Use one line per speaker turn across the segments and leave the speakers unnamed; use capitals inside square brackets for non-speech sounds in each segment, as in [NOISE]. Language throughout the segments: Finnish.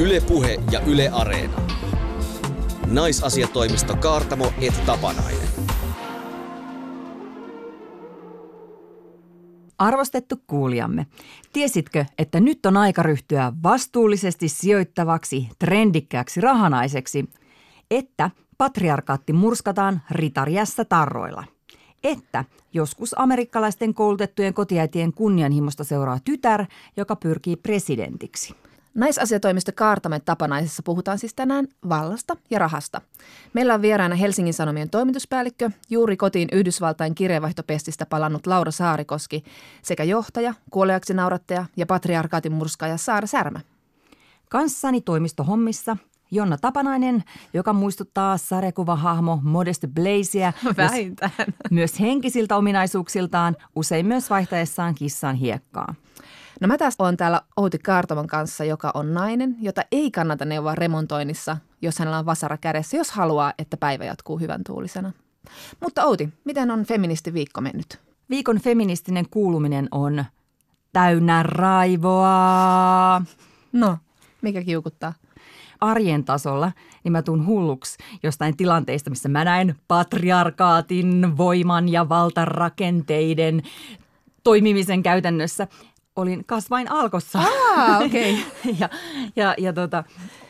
Ylepuhe ja Yle Areena. Naisasiatoimisto Kaartamo et Tapanainen.
Arvostettu kuulijamme, tiesitkö, että nyt on aika ryhtyä vastuullisesti sijoittavaksi, trendikkääksi rahanaiseksi, että patriarkaatti murskataan ritariässä tarroilla – että joskus amerikkalaisten koulutettujen kotiäitien kunnianhimosta seuraa tytär, joka pyrkii presidentiksi.
Naisasiatoimisto Kaartamme Tapanaisessa puhutaan siis tänään vallasta ja rahasta. Meillä on vieraana Helsingin Sanomien toimituspäällikkö, juuri kotiin Yhdysvaltain kirjeenvaihtopestistä palannut Laura Saarikoski sekä johtaja, kuoleaksi naurattaja ja patriarkaatin murskaaja Saara Särmä.
Kanssani toimistohommissa Jonna Tapanainen, joka muistuttaa sarjakuvahahmo Modeste Blazea [LAUGHS]
Vähintään.
Myös, myös henkisiltä ominaisuuksiltaan, usein myös vaihtaessaan kissan hiekkaa.
No mä taas olen täällä Outi Kaartomon kanssa, joka on nainen, jota ei kannata neuvoa remontoinnissa, jos hänellä on vasara kädessä, jos haluaa, että päivä jatkuu hyvän tuulisena. Mutta Outi, miten on feministiviikko mennyt?
Viikon feministinen kuuluminen on täynnä raivoa.
No, mikä kiukuttaa?
arjen tasolla, niin mä tuun hulluksi jostain tilanteista, missä mä näen patriarkaatin, voiman ja valtarakenteiden toimimisen käytännössä. Olin kasvain alkossa.
Ah, okei.
Okay. [LAUGHS] ja, ja, ja tota,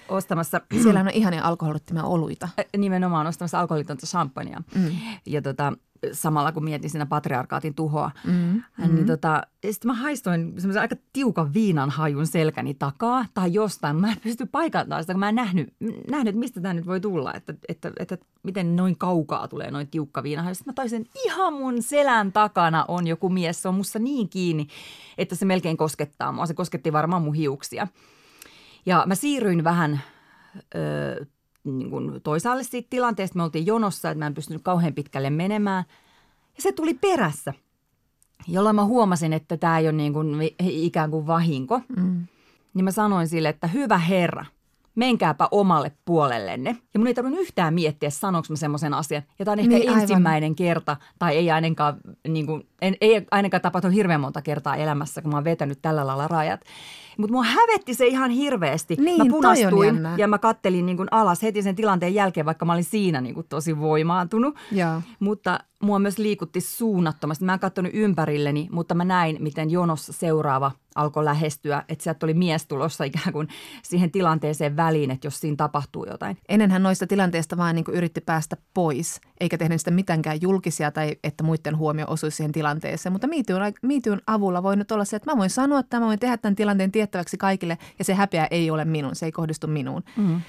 ostamassa...
Siellä on ihania alkoholittomia oluita.
Nimenomaan ostamassa alkoholitonta champagnea. Mm. Ja tota, samalla kun mietin siinä patriarkaatin tuhoa. Mm, mm. Niin tota, sitten mä haistoin semmoisen aika tiukan viinan hajun selkäni takaa tai jostain. Mä en pysty paikantamaan sitä, kun mä en nähnyt, nähnyt mistä tämä nyt voi tulla. Että, että, että, että miten noin kaukaa tulee noin tiukka viina. Sitten mä taisin, ihan mun selän takana on joku mies. Se on musta niin kiinni, että se melkein koskettaa mua. Se kosketti varmaan mun hiuksia. Ja mä siirryin vähän... Öö, niin kuin toisaalle siitä tilanteesta. Me oltiin jonossa, että mä en pystynyt kauhean pitkälle menemään. Ja se tuli perässä, jolloin mä huomasin, että tämä ei ole niin kuin ikään kuin vahinko. Mm. Niin mä sanoin sille, että hyvä herra, menkääpä omalle puolellenne. Ja mun ei tarvinnut yhtään miettiä, sanoinko mä semmoisen asian. Ja tämä on ehkä niin, ensimmäinen aivan. kerta, tai ei ainakaan, niin kuin, en, ei ainakaan tapahtunut hirveän monta kertaa elämässä, kun mä oon vetänyt tällä lailla rajat. Mutta mua hävetti se ihan hirveästi.
Niin,
mä punastuin ja mä kattelin niin kuin alas heti sen tilanteen jälkeen, vaikka mä olin siinä niin kuin tosi voimaantunut.
Ja.
Mutta mua myös liikutti suunnattomasti. Mä en katsonut ympärilleni, mutta mä näin, miten jonossa seuraava alkoi lähestyä. Että sieltä oli mies tulossa ikään kuin siihen tilanteeseen väliin, että jos siinä tapahtuu jotain.
Ennenhän noista tilanteista vaan niin yritti päästä pois, eikä tehnyt sitä mitenkään julkisia tai että muiden huomio osuisi siihen tilanteeseen. Mutta miityyn avulla voi nyt olla se, että mä voin sanoa, että mä voin tehdä tämän tilanteen tiettäväksi kaikille ja se häpeä ei ole minun, se ei kohdistu minuun. Mm.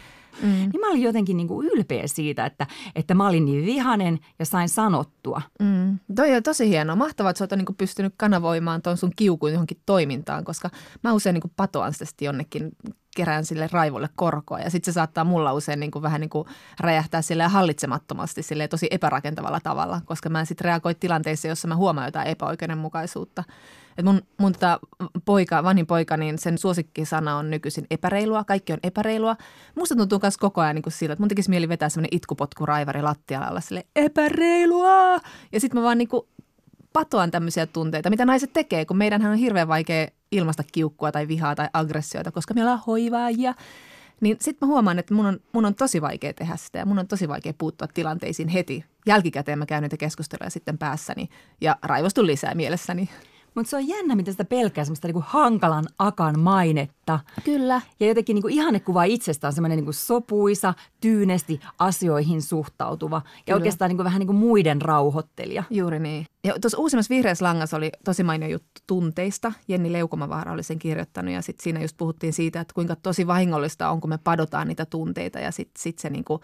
Mm. Niin mä olin jotenkin niin kuin ylpeä siitä, että, että mä olin niin vihanen ja sain sanottua.
Mm. Toi on tosi hienoa. Mahtavaa, että sä oot niin pystynyt kanavoimaan tuon sun kiukun johonkin toimintaan, koska mä usein niin kuin patoan sitä jonnekin kerään sille raivolle korkoa. Ja sitten se saattaa mulla usein niin kuin vähän niin kuin räjähtää sille hallitsemattomasti sille tosi epärakentavalla tavalla, koska mä sitten reagoin tilanteissa, jossa mä huomaan jotain epäoikeudenmukaisuutta. Et mun, mun tota poika, vanhin poika, niin sen suosikkisana on nykyisin epäreilua. Kaikki on epäreilua. Musta tuntuu myös koko ajan niin kuin sillä, että mun tekisi mieli vetää semmoinen itkupotku raivari lattialla olla sille epäreilua. Ja sitten mä vaan niin kuin patoan tämmöisiä tunteita, mitä naiset tekee, kun meidänhän on hirveän vaikea ilmaista kiukkua tai vihaa tai aggressioita, koska meillä on hoivaajia. Niin sitten mä huomaan, että mun on, mun on tosi vaikea tehdä sitä ja mun on tosi vaikea puuttua tilanteisiin heti. Jälkikäteen mä käyn niitä keskusteluja sitten päässäni ja raivostun lisää mielessäni.
Mutta se on jännä, miten sitä pelkää semmoista niinku hankalan akan mainetta.
Kyllä.
Ja jotenkin niinku ihannekuva itsestään semmoinen niinku sopuisa, tyynesti asioihin suhtautuva ja Kyllä. oikeastaan niinku vähän niinku muiden rauhoittelija.
Juuri niin. Ja tuossa uusimmassa Vihreässä langassa oli tosi mainio juttu tunteista. Jenni Leukomavaara oli sen kirjoittanut ja sitten siinä just puhuttiin siitä, että kuinka tosi vahingollista on, kun me padotaan niitä tunteita ja sitten sit se niinku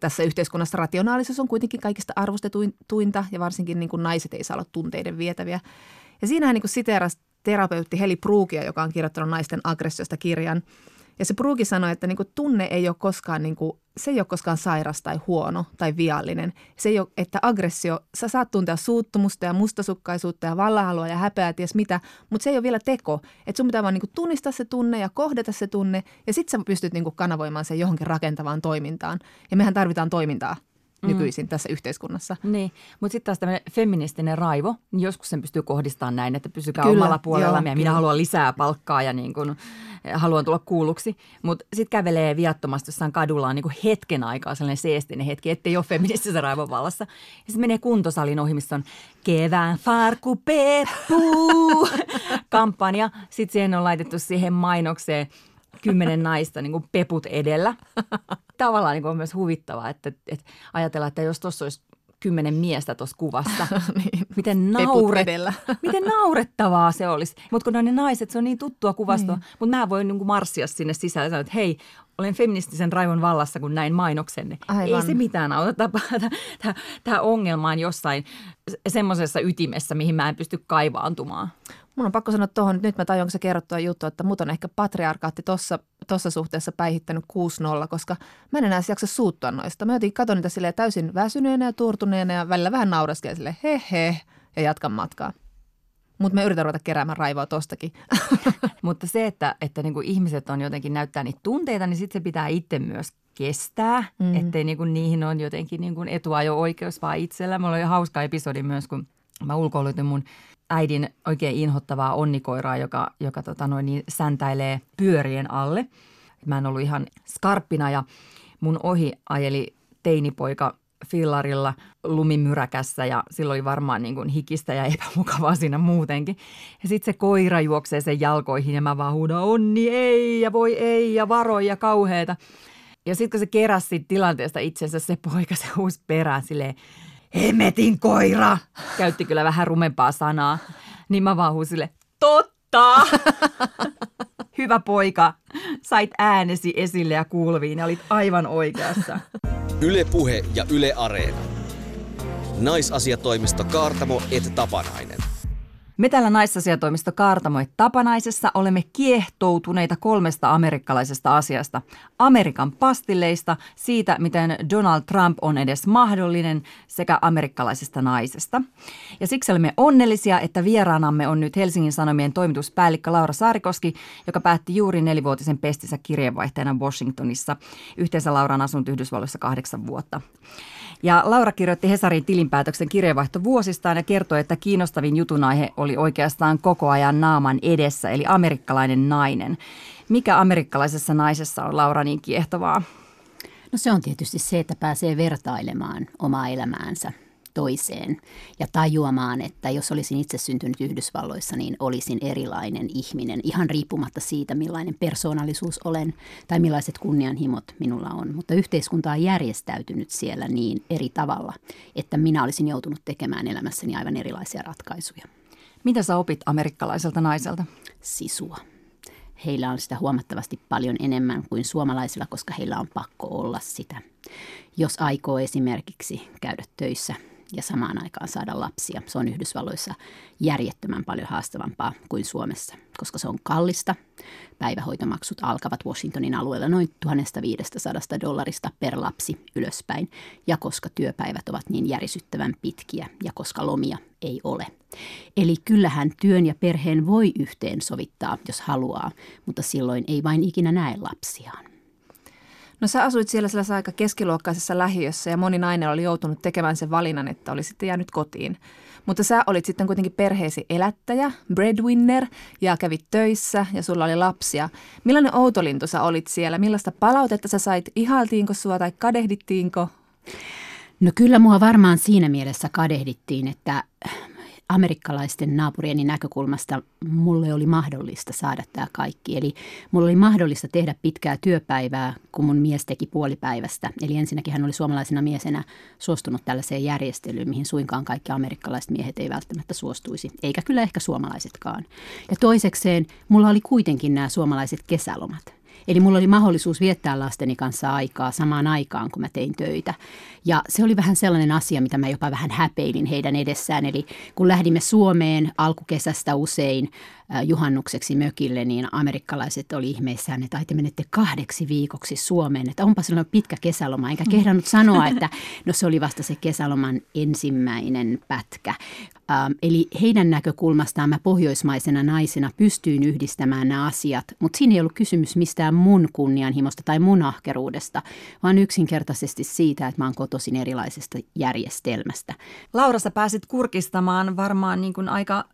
tässä yhteiskunnassa rationaalisuus on kuitenkin kaikista arvostetuinta ja varsinkin niin kuin naiset ei saa olla tunteiden vietäviä. Ja siinähän niin siteerasi terapeutti Heli Pruukia, joka on kirjoittanut naisten aggressiosta kirjan. Ja se Pruuki sanoi, että niin kuin tunne ei ole koskaan, niin kuin, se ei ole koskaan sairas tai huono tai viallinen. Se ei ole, että aggressio, sä saat tuntea suuttumusta ja mustasukkaisuutta ja vallahalua ja häpeää, ties mitä, mutta se ei ole vielä teko. Että sun pitää vaan niin kuin tunnistaa se tunne ja kohdata se tunne ja sitten sä pystyt niin kuin kanavoimaan sen johonkin rakentavaan toimintaan. Ja mehän tarvitaan toimintaa nykyisin tässä yhteiskunnassa.
Niin, mutta sitten taas tämmöinen feministinen raivo, niin joskus sen pystyy kohdistamaan näin, että pysykää
Kyllä,
omalla puolella
joo,
ja minä
kyllä.
haluan lisää palkkaa ja niin kun, haluan tulla kuulluksi. Mutta sitten kävelee viattomasti jossain kadulla on niin kuin hetken aikaa sellainen seestinen hetki, ettei ole feministisen [LAUGHS] raivon vallassa. Ja sitten menee kuntosalin ohi, missä on kevään farku peppu [LAUGHS] kampanja. Sitten siihen on laitettu siihen mainokseen kymmenen naista niin kuin peput edellä. Tavallaan niin kuin on myös huvittavaa, että, että ajatellaan, että jos tuossa olisi kymmenen miestä tuossa kuvassa, [LAUGHS]
niin.
miten, nauret, [LAUGHS] miten naurettavaa se olisi. Mutta kun ne on ne naiset, se on niin tuttua kuvastoa.
Niin.
Mutta mä voin niin marssia sinne sisälle ja sanoa, että hei, olen feministisen raivon vallassa, kun näin mainoksenne.
Aivan.
Ei se mitään auta. Tämä ongelma on jossain semmoisessa ytimessä, mihin mä en pysty kaivaantumaan.
Mun on pakko sanoa tuohon, nyt mä tajun, kun sä kerrot tuo juttu, että mut on ehkä patriarkaatti tossa, tossa suhteessa päihittänyt 6-0, koska mä en enää jaksa suuttua noista. Mä jotenkin katon niitä silleen täysin väsyneenä ja turtuneena ja välillä vähän naureskelen silleen he he ja jatkan matkaa. Mutta me yritän ruveta keräämään raivoa tostakin. [LAUGHS]
Mutta se, että, että niin kuin ihmiset on jotenkin näyttää niitä tunteita, niin sitten se pitää itse myös kestää,
Mm.
mm. ettei niin kuin niihin on jotenkin niin kuin etuajo-oikeus vaan itsellä. Mulla oli hauska episodi myös, kun mä ulkoilutin mun äidin oikein inhottavaa onnikoiraa, joka, joka tota noin, niin säntäilee pyörien alle. Mä en ollut ihan skarppina ja mun ohi ajeli teinipoika fillarilla lumimyräkässä ja silloin oli varmaan niin kuin hikistä ja epämukavaa siinä muutenkin. Ja sitten se koira juoksee sen jalkoihin ja mä vaan huudan onni ei ja voi ei ja varo ja kauheeta. Ja sitten kun se keräsi tilanteesta itsensä, se poika se huusi perään silleen, Hemetin koira! Käytti kyllä vähän rumempaa sanaa. Niin mä vaan huusin totta! [LAUGHS] Hyvä poika, sait äänesi esille ja kuuluviin ja olit aivan oikeassa.
Yle Puhe ja Yle Areena. Naisasiatoimisto Kaartamo et Tapanainen.
Me täällä naisasiatoimisto Kaartamo et Tapanaisessa olemme kiehtoutuneita kolmesta amerikkalaisesta asiasta. Amerikan pastilleista, siitä miten Donald Trump on edes mahdollinen sekä amerikkalaisesta naisesta. Ja siksi olemme onnellisia, että vieraanamme on nyt Helsingin Sanomien toimituspäällikkö Laura Saarikoski, joka päätti juuri nelivuotisen pestinsä kirjeenvaihtajana Washingtonissa. Yhteensä Laura on asunut Yhdysvalloissa kahdeksan vuotta. Ja Laura kirjoitti Hesarin tilinpäätöksen kirjeenvaihto vuosistaan ja kertoi, että kiinnostavin jutun aihe oli oikeastaan koko ajan naaman edessä, eli amerikkalainen nainen. Mikä amerikkalaisessa naisessa on Laura niin kiehtovaa?
No se on tietysti se, että pääsee vertailemaan omaa elämäänsä toiseen ja tajuamaan, että jos olisin itse syntynyt Yhdysvalloissa, niin olisin erilainen ihminen, ihan riippumatta siitä, millainen persoonallisuus olen tai millaiset kunnianhimot minulla on. Mutta yhteiskunta on järjestäytynyt siellä niin eri tavalla, että minä olisin joutunut tekemään elämässäni aivan erilaisia ratkaisuja.
Mitä sä opit amerikkalaiselta naiselta?
Sisua. Heillä on sitä huomattavasti paljon enemmän kuin suomalaisilla, koska heillä on pakko olla sitä. Jos aikoo esimerkiksi käydä töissä ja samaan aikaan saada lapsia, se on Yhdysvalloissa järjettömän paljon haastavampaa kuin Suomessa, koska se on kallista. Päivähoitomaksut alkavat Washingtonin alueella noin 1500 dollarista per lapsi ylöspäin, ja koska työpäivät ovat niin järisyttävän pitkiä ja koska lomia ei ole. Eli kyllähän työn ja perheen voi yhteensovittaa, jos haluaa, mutta silloin ei vain ikinä näe lapsiaan.
No sä asuit siellä sellaisessa aika keskiluokkaisessa lähiössä ja moni nainen oli joutunut tekemään sen valinnan, että oli sitten jäänyt kotiin. Mutta sä olit sitten kuitenkin perheesi elättäjä, breadwinner ja kävit töissä ja sulla oli lapsia. Millainen outolintu sä olit siellä? Millaista palautetta sä sait? Ihaltiinko sua tai kadehdittiinko?
No kyllä mua varmaan siinä mielessä kadehdittiin, että amerikkalaisten naapurieni näkökulmasta mulle oli mahdollista saada tämä kaikki. Eli mulla oli mahdollista tehdä pitkää työpäivää, kun mun mies teki puolipäivästä. Eli ensinnäkin hän oli suomalaisena miesenä suostunut tällaiseen järjestelyyn, mihin suinkaan kaikki amerikkalaiset miehet ei välttämättä suostuisi, eikä kyllä ehkä suomalaisetkaan. Ja toisekseen mulla oli kuitenkin nämä suomalaiset kesälomat. Eli mulla oli mahdollisuus viettää lasteni kanssa aikaa samaan aikaan, kun mä tein töitä. Ja se oli vähän sellainen asia, mitä mä jopa vähän häpeilin heidän edessään. Eli kun lähdimme Suomeen alkukesästä usein juhannukseksi mökille, niin amerikkalaiset oli ihmeissään, että te menette kahdeksi viikoksi Suomeen, että onpa sellainen pitkä kesäloma. Enkä kehdannut sanoa, että [LAUGHS] no se oli vasta se kesäloman ensimmäinen pätkä. Ähm, eli heidän näkökulmastaan mä pohjoismaisena naisena pystyin yhdistämään nämä asiat, mutta siinä ei ollut kysymys mistään mun kunnianhimosta tai mun ahkeruudesta, vaan yksinkertaisesti siitä, että mä oon kotoisin erilaisesta järjestelmästä.
Laura, sä pääsit kurkistamaan varmaan niin kuin aika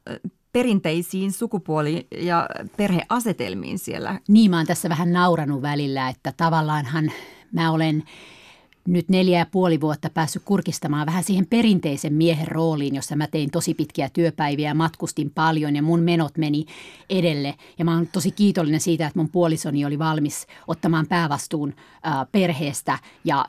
perinteisiin sukupuoli- ja perheasetelmiin siellä.
Niin, mä oon tässä vähän nauranut välillä, että tavallaanhan mä olen nyt neljä ja puoli vuotta päässyt kurkistamaan vähän siihen perinteisen miehen rooliin, jossa mä tein tosi pitkiä työpäiviä ja matkustin paljon ja mun menot meni edelle. Ja mä oon tosi kiitollinen siitä, että mun puolisoni oli valmis ottamaan päävastuun perheestä ja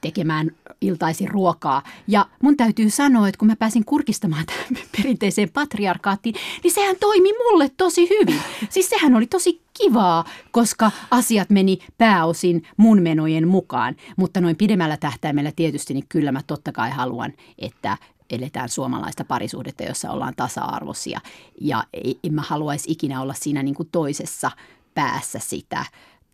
tekemään iltaisin ruokaa. Ja mun täytyy sanoa, että kun mä pääsin kurkistamaan tähän [LAUGHS] perinteiseen patriarkaattiin, niin sehän toimi mulle tosi hyvin. Siis sehän oli tosi kivaa, koska asiat meni pääosin mun menojen mukaan. Mutta noin pidemmällä tähtäimellä tietysti, niin kyllä mä totta kai haluan, että eletään suomalaista parisuhdetta, jossa ollaan tasa-arvoisia. Ja en mä haluaisi ikinä olla siinä niin kuin toisessa päässä sitä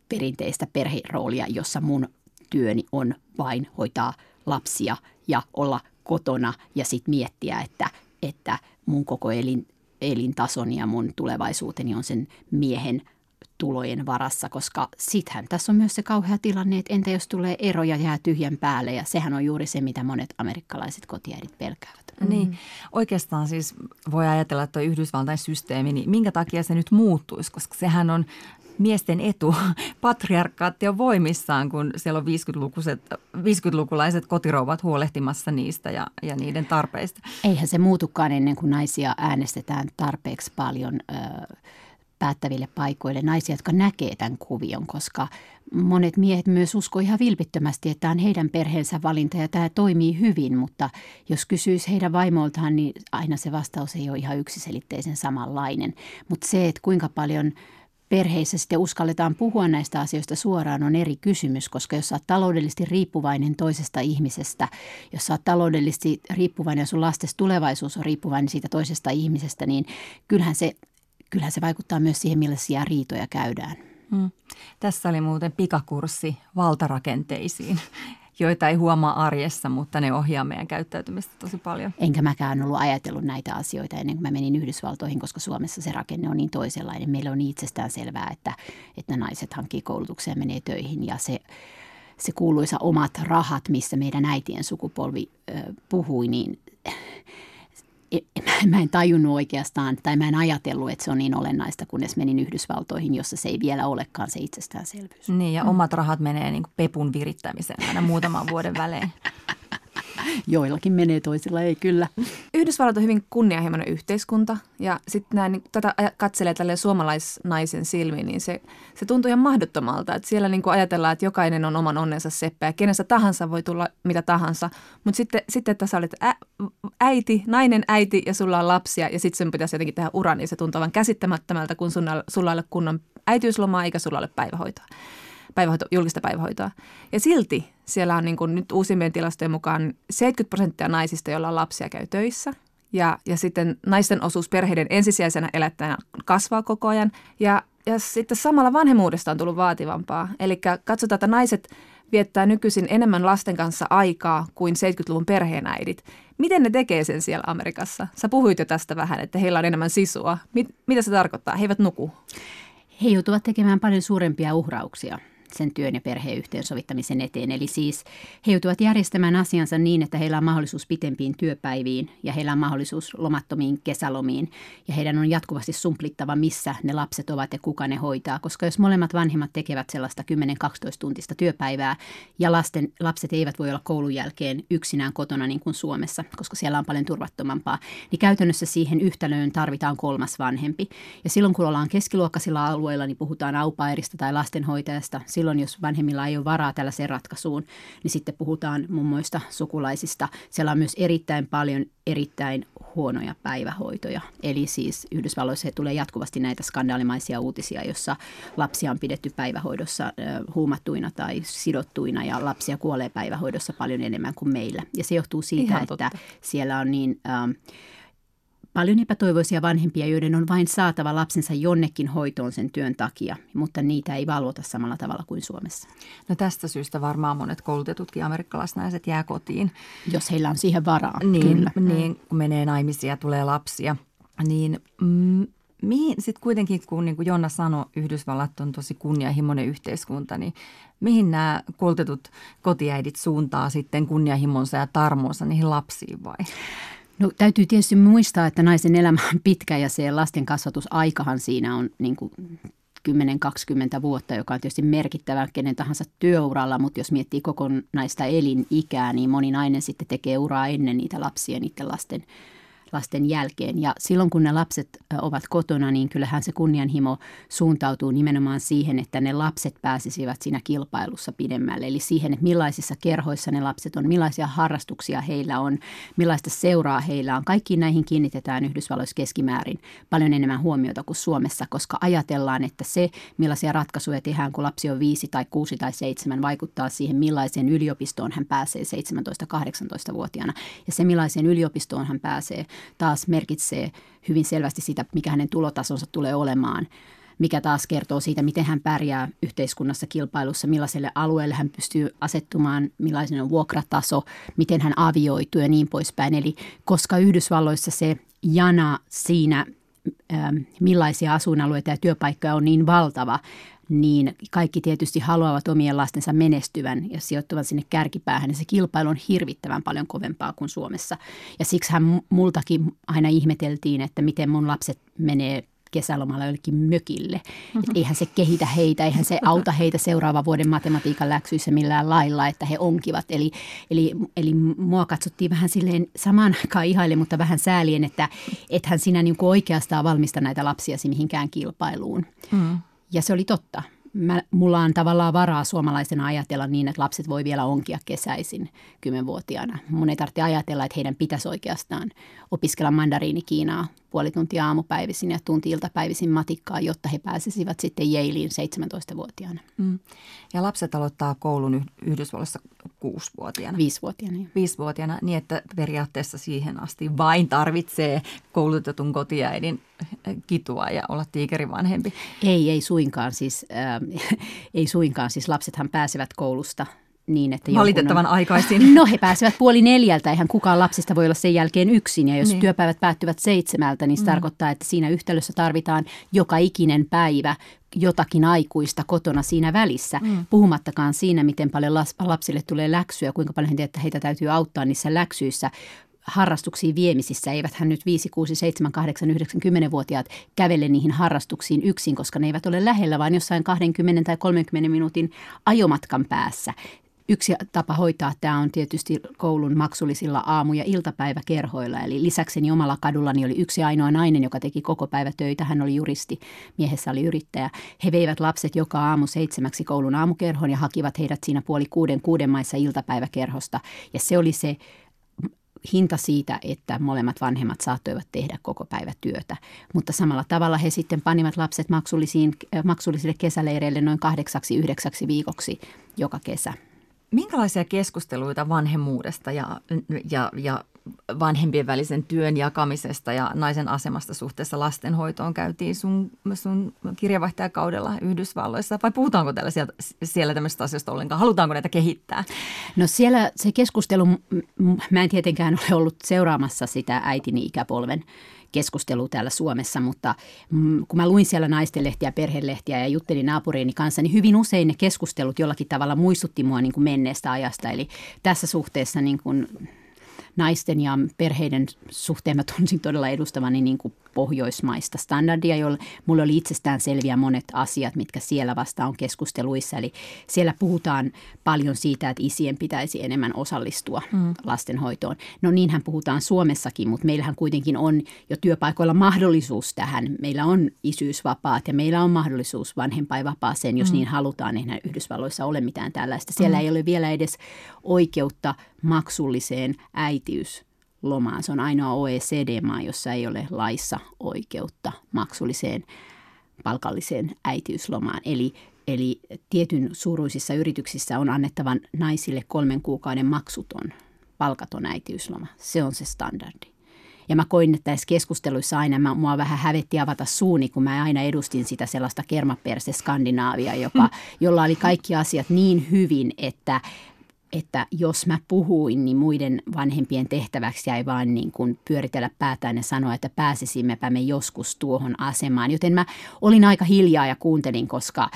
perinteistä perheroolia, jossa mun työni on vain hoitaa lapsia ja olla kotona ja sitten miettiä, että, että mun koko elin, elintasoni ja mun tulevaisuuteni on sen miehen tulojen varassa, koska sittenhän tässä on myös se kauhea tilanne, että entä jos tulee eroja jää tyhjän päälle ja sehän on juuri se, mitä monet amerikkalaiset kotiäidit pelkäävät.
Mm. Niin, oikeastaan siis voi ajatella, että tuo Yhdysvaltain systeemi, niin minkä takia se nyt muuttuisi, koska sehän on miesten etu. [LAUGHS] Patriarkaatti on voimissaan, kun siellä on 50-lukulaiset, 50-lukulaiset kotirouvat huolehtimassa niistä ja, ja niiden tarpeista.
Eihän se muutukaan ennen kuin naisia äänestetään tarpeeksi paljon ö, päättäville paikoille. Naisia, jotka näkee tämän kuvion, koska monet miehet myös uskoo ihan vilpittömästi, että tämä on heidän perheensä valinta ja tämä toimii hyvin, mutta jos kysyisi heidän vaimoltaan, niin aina se vastaus ei ole ihan yksiselitteisen samanlainen. Mutta se, että kuinka paljon perheissä sitten uskalletaan puhua näistä asioista suoraan on eri kysymys, koska jos olet taloudellisesti riippuvainen toisesta ihmisestä, jos olet taloudellisesti riippuvainen ja sun lastes tulevaisuus on riippuvainen siitä toisesta ihmisestä, niin kyllähän se, kyllähän se vaikuttaa myös siihen, millaisia riitoja käydään. Hmm.
Tässä oli muuten pikakurssi valtarakenteisiin joita ei huomaa arjessa, mutta ne ohjaa meidän käyttäytymistä tosi paljon.
Enkä mäkään ollut ajatellut näitä asioita ennen kuin mä menin Yhdysvaltoihin, koska Suomessa se rakenne on niin toisenlainen. Meillä on itsestään selvää, että, että naiset hankkii koulutukseen ja menee töihin ja se, se kuuluisa omat rahat, missä meidän äitien sukupolvi puhui, niin mä en tajunnut oikeastaan, tai mä en ajatellut, että se on niin olennaista, kunnes menin Yhdysvaltoihin, jossa se ei vielä olekaan se itsestäänselvyys.
Niin, ja omat rahat menee niin kuin pepun virittämiseen aina muutaman vuoden välein. [LAUGHS]
Joillakin menee, toisilla ei kyllä.
Yhdysvallat on hyvin kunnianhimoinen yhteiskunta ja sitten näin, niin tätä katselee tälle suomalaisnaisen silmiin, niin se, se tuntuu ihan mahdottomalta. Että siellä niin kuin ajatellaan, että jokainen on oman onnensa seppä ja kenestä tahansa voi tulla mitä tahansa. Mutta sitten, sitten että sä olet äiti, nainen äiti ja sulla on lapsia ja sitten sen pitäisi jotenkin tehdä ura, niin se tuntuu vain käsittämättömältä, kun sulla, sulla ei ole kunnon äitiyslomaa eikä sulla ole päivähoitoa päivähoito, julkista päivähoitoa. Ja silti siellä on niin kuin nyt uusimpien tilastojen mukaan 70 prosenttia naisista, joilla on lapsia, käy töissä. Ja, ja sitten naisten osuus perheiden ensisijaisena elättäjänä kasvaa koko ajan. Ja, ja sitten samalla vanhemmuudesta on tullut vaativampaa. Eli katsotaan, että naiset viettää nykyisin enemmän lasten kanssa aikaa kuin 70-luvun perheenäidit. Miten ne tekee sen siellä Amerikassa? Sä puhuit jo tästä vähän, että heillä on enemmän sisua. Mit, mitä se tarkoittaa? He eivät nuku.
He joutuvat tekemään paljon suurempia uhrauksia sen työn ja perheen yhteensovittamisen eteen. Eli siis he joutuvat järjestämään asiansa niin, että heillä on mahdollisuus pitempiin työpäiviin ja heillä on mahdollisuus lomattomiin kesälomiin. Ja heidän on jatkuvasti sumplittava, missä ne lapset ovat ja kuka ne hoitaa. Koska jos molemmat vanhemmat tekevät sellaista 10-12 tuntista työpäivää ja lasten, lapset eivät voi olla koulun jälkeen yksinään kotona niin kuin Suomessa, koska siellä on paljon turvattomampaa, niin käytännössä siihen yhtälöön tarvitaan kolmas vanhempi. Ja silloin kun ollaan keskiluokkaisilla alueilla, niin puhutaan aupairista tai lastenhoitajasta – silloin, jos vanhemmilla ei ole varaa tällaiseen ratkaisuun, niin sitten puhutaan mummoista, sukulaisista. Siellä on myös erittäin paljon erittäin huonoja päivähoitoja. Eli siis Yhdysvalloissa tulee jatkuvasti näitä skandaalimaisia uutisia, jossa lapsia on pidetty päivähoidossa huumattuina tai sidottuina ja lapsia kuolee päivähoidossa paljon enemmän kuin meillä. Ja se johtuu siitä, Ihan että totta. siellä on niin... Ähm, paljon epätoivoisia vanhempia, joiden on vain saatava lapsensa jonnekin hoitoon sen työn takia, mutta niitä ei valvota samalla tavalla kuin Suomessa.
No tästä syystä varmaan monet koulutetutkin amerikkalaisnaiset jää kotiin.
Jos heillä on siihen varaa,
niin,
kyllä.
Niin, kun menee naimisia, tulee lapsia, niin mm, mihin sitten kuitenkin, kun niin kuin Jonna sanoi, Yhdysvallat on tosi kunnianhimoinen yhteiskunta, niin mihin nämä koulutetut kotiäidit suuntaa sitten kunnianhimonsa ja tarmonsa niihin lapsiin vai?
No täytyy tietysti muistaa, että naisen elämä on pitkä ja se lasten kasvatusaikahan siinä on niin kuin 10-20 vuotta, joka on tietysti merkittävä kenen tahansa työuralla, mutta jos miettii kokonaista elinikää, niin moni nainen sitten tekee uraa ennen niitä lapsia, niiden lasten lasten jälkeen. Ja silloin kun ne lapset ovat kotona, niin kyllähän se kunnianhimo suuntautuu nimenomaan siihen, että ne lapset pääsisivät siinä kilpailussa pidemmälle. Eli siihen, että millaisissa kerhoissa ne lapset on, millaisia harrastuksia heillä on, millaista seuraa heillä on. Kaikkiin näihin kiinnitetään Yhdysvalloissa keskimäärin paljon enemmän huomiota kuin Suomessa, koska ajatellaan, että se, millaisia ratkaisuja tehdään, kun lapsi on viisi tai kuusi tai seitsemän, vaikuttaa siihen, millaiseen yliopistoon hän pääsee 17-18-vuotiaana. Ja se, millaiseen yliopistoon hän pääsee, taas merkitsee hyvin selvästi sitä, mikä hänen tulotasonsa tulee olemaan mikä taas kertoo siitä, miten hän pärjää yhteiskunnassa kilpailussa, millaiselle alueelle hän pystyy asettumaan, millainen on vuokrataso, miten hän avioituu ja niin poispäin. Eli koska Yhdysvalloissa se jana siinä, millaisia asuinalueita ja työpaikkoja on niin valtava, niin kaikki tietysti haluavat omien lastensa menestyvän ja sijoittuvan sinne kärkipäähän. Ja se kilpailu on hirvittävän paljon kovempaa kuin Suomessa. Ja siksi hän multakin aina ihmeteltiin, että miten mun lapset menee kesälomalla jollekin mökille. Mm-hmm. Et eihän se kehitä heitä, eihän se auta heitä seuraavan vuoden matematiikan läksyissä millään lailla, että he onkivat. Eli, eli, eli mua katsottiin vähän silleen samaan aikaan ihaille, mutta vähän säälien, että ethän sinä niin oikeastaan valmista näitä lapsiasi mihinkään kilpailuun. Mm. Ja se oli totta. Mä, mulla on tavallaan varaa suomalaisena ajatella niin, että lapset voi vielä onkia kesäisin kymmenvuotiaana. Mun ei tarvitse ajatella, että heidän pitäisi oikeastaan opiskella mandariinikiinaa puoli tuntia aamupäivisin ja tunti iltapäivisin matikkaa, jotta he pääsisivät sitten Yalein 17-vuotiaana. Mm.
Ja lapset aloittaa koulun Yhdysvalloissa kuusivuotiaana.
Viisivuotiaana.
Viisivuotiaana, niin että periaatteessa siihen asti vain tarvitsee koulutetun kotiäidin kitua ja olla tiikerivanhempi.
Ei, ei suinkaan. Siis, äh, [LAUGHS] ei suinkaan. Siis lapsethan pääsevät koulusta niin, että
Valitettavan on, aikaisin. [LAUGHS]
No he pääsevät puoli neljältä, eihän kukaan lapsista voi olla sen jälkeen yksin. Ja jos niin. työpäivät päättyvät seitsemältä, niin se mm. tarkoittaa, että siinä yhtälössä tarvitaan joka ikinen päivä jotakin aikuista kotona siinä välissä. Mm. Puhumattakaan siinä, miten paljon lapsille tulee läksyä, kuinka paljon heitä, heitä täytyy auttaa niissä läksyissä harrastuksiin viemisissä. Eivät hän nyt 5, 6, 7, 8, 9, 10-vuotiaat kävele niihin harrastuksiin yksin, koska ne eivät ole lähellä, vaan jossain 20 tai 30 minuutin ajomatkan päässä. Yksi tapa hoitaa tämä on tietysti koulun maksullisilla aamu- ja iltapäiväkerhoilla. Eli lisäkseni omalla kadullani oli yksi ainoa nainen, joka teki koko päivä töitä. Hän oli juristi, miehessä oli yrittäjä. He veivät lapset joka aamu seitsemäksi koulun aamukerhoon ja hakivat heidät siinä puoli kuuden kuuden maissa iltapäiväkerhosta. Ja se oli se hinta siitä, että molemmat vanhemmat saattoivat tehdä koko päivä työtä. Mutta samalla tavalla he sitten panivat lapset maksullisiin, maksullisille kesäleireille noin kahdeksaksi, yhdeksäksi viikoksi joka kesä.
Minkälaisia keskusteluita vanhemmuudesta ja, ja, ja vanhempien välisen työn jakamisesta ja naisen asemasta suhteessa lastenhoitoon käytiin sun, sun kirjavaihtajakaudella Yhdysvalloissa? Vai puhutaanko täällä siellä, siellä tämmöistä asioista ollenkaan? Halutaanko näitä kehittää?
No siellä se keskustelu, mä en tietenkään ole ollut seuraamassa sitä äitini ikäpolven keskustelu täällä Suomessa, mutta mm, kun mä luin siellä naistenlehtiä, perhelehtiä ja juttelin naapuriini kanssa, niin hyvin usein ne keskustelut jollakin tavalla muistutti mua niin kuin menneestä ajasta. Eli tässä suhteessa niin kuin naisten ja perheiden suhteen mä tunsin todella edustavani niin kuin pohjoismaista standardia, jolle mulle oli itsestään selviä monet asiat, mitkä siellä vasta on keskusteluissa. Eli siellä puhutaan paljon siitä, että isien pitäisi enemmän osallistua mm. lastenhoitoon. No niinhän puhutaan Suomessakin, mutta meillähän kuitenkin on jo työpaikoilla mahdollisuus tähän. Meillä on isyysvapaat ja meillä on mahdollisuus vanhempainvapaaseen, jos mm. niin halutaan. Eihän Yhdysvalloissa ole mitään tällaista. Siellä mm. ei ole vielä edes oikeutta maksulliseen äitiys lomaan. Se on ainoa OECD-maa, jossa ei ole laissa oikeutta maksulliseen palkalliseen äitiyslomaan. Eli, eli tietyn suuruisissa yrityksissä on annettavan naisille kolmen kuukauden maksuton palkaton äitiysloma. Se on se standardi. Ja mä koin, että näissä keskusteluissa aina mä, mua vähän hävetti avata suuni, kun mä aina edustin sitä sellaista kermaperse Skandinaavia, joka, jolla oli kaikki asiat niin hyvin, että että jos mä puhuin, niin muiden vanhempien tehtäväksi jäi vaan niin kuin pyöritellä päätään ja sanoa, että pääsisimmepä me joskus tuohon asemaan. Joten mä olin aika hiljaa ja kuuntelin, koska,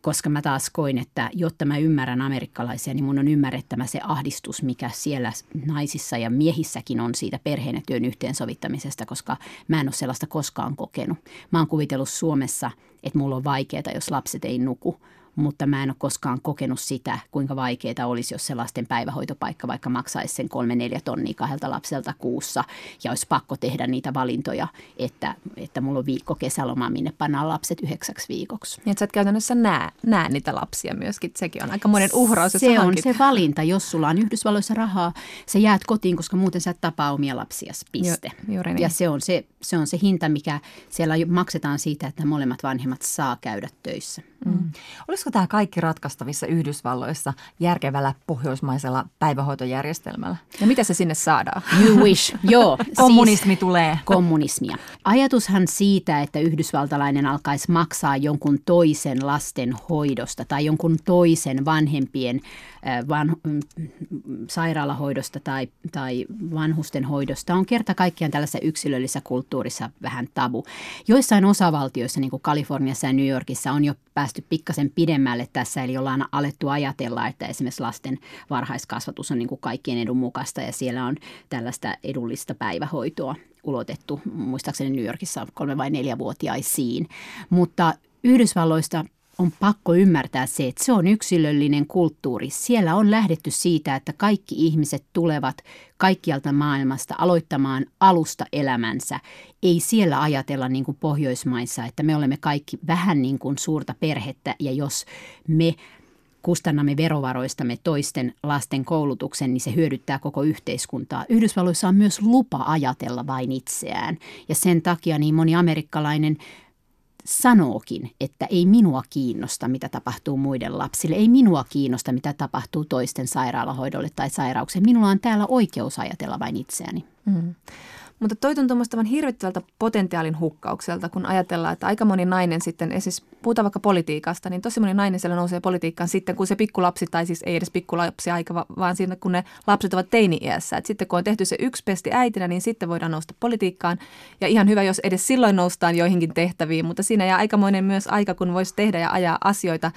koska mä taas koin, että jotta mä ymmärrän amerikkalaisia, niin mun on ymmärrettävä se ahdistus, mikä siellä naisissa ja miehissäkin on siitä perheen ja työn yhteensovittamisesta, koska mä en ole sellaista koskaan kokenut. Mä oon kuvitellut Suomessa, että mulla on vaikeaa, jos lapset ei nuku mutta mä en ole koskaan kokenut sitä, kuinka vaikeaa olisi, jos se lasten päivähoitopaikka vaikka maksaisi sen kolme neljä tonnia kahdelta lapselta kuussa ja olisi pakko tehdä niitä valintoja, että, että mulla on viikko kesälomaa, minne pannaan lapset yhdeksäksi viikoksi.
Niin, että sä et käytännössä näe, näe niitä lapsia myöskin, sekin on aika monen uhraus.
Se on se valinta, jos sulla on Yhdysvalloissa rahaa, sä jäät kotiin, koska muuten sä et tapaa omia lapsia, piste. Jo, juuri niin. Ja se on se, se on se hinta, mikä siellä maksetaan siitä, että molemmat vanhemmat saa käydä töissä. Mm.
Olisiko tämä kaikki ratkaistavissa Yhdysvalloissa järkevällä pohjoismaisella päivähoitojärjestelmällä?
Ja mitä se sinne saadaan?
You wish, joo. [LAUGHS]
Kommunismi siis tulee.
Kommunismia. Ajatushan siitä, että yhdysvaltalainen alkaisi maksaa jonkun toisen lasten hoidosta tai jonkun toisen vanhempien van, mm, sairaalahoidosta tai, tai vanhusten hoidosta on kerta kaikkiaan tällaisessa yksilöllisessä kulttuurissa vähän tabu. Joissain osavaltioissa, niin kuin Kaliforniassa ja New Yorkissa, on jo päästy pikkasen pidemmälle tässä, eli ollaan alettu ajatella, että esimerkiksi lasten varhaiskasvatus on niin kuin kaikkien edun mukaista ja siellä on tällaista edullista päivähoitoa ulotettu, muistaakseni New Yorkissa kolme vai neljä vuotiaisiin. Mutta Yhdysvalloista on pakko ymmärtää se, että se on yksilöllinen kulttuuri. Siellä on lähdetty siitä, että kaikki ihmiset tulevat kaikkialta maailmasta aloittamaan alusta elämänsä. Ei siellä ajatella niin kuin Pohjoismaissa, että me olemme kaikki vähän niin kuin suurta perhettä ja jos me kustannamme verovaroistamme toisten lasten koulutuksen, niin se hyödyttää koko yhteiskuntaa. Yhdysvalloissa on myös lupa ajatella vain itseään ja sen takia niin moni amerikkalainen sanookin, että ei minua kiinnosta, mitä tapahtuu muiden lapsille, ei minua kiinnosta, mitä tapahtuu toisten sairaalahoidolle tai sairaukseen. Minulla on täällä oikeus ajatella vain itseäni. Mm.
Mutta toi tuntuu musta hirvittävältä potentiaalin hukkaukselta, kun ajatellaan, että aika moni nainen sitten, siis puhutaan vaikka politiikasta, niin tosi moni nainen siellä nousee politiikkaan sitten, kun se pikkulapsi, tai siis ei edes pikkulapsi aika, vaan siinä, kun ne lapset ovat teini-iässä. Et sitten kun on tehty se yksi pesti äitinä, niin sitten voidaan nousta politiikkaan. Ja ihan hyvä, jos edes silloin noustaan joihinkin tehtäviin, mutta siinä jää aikamoinen myös aika, kun voisi tehdä ja ajaa asioita,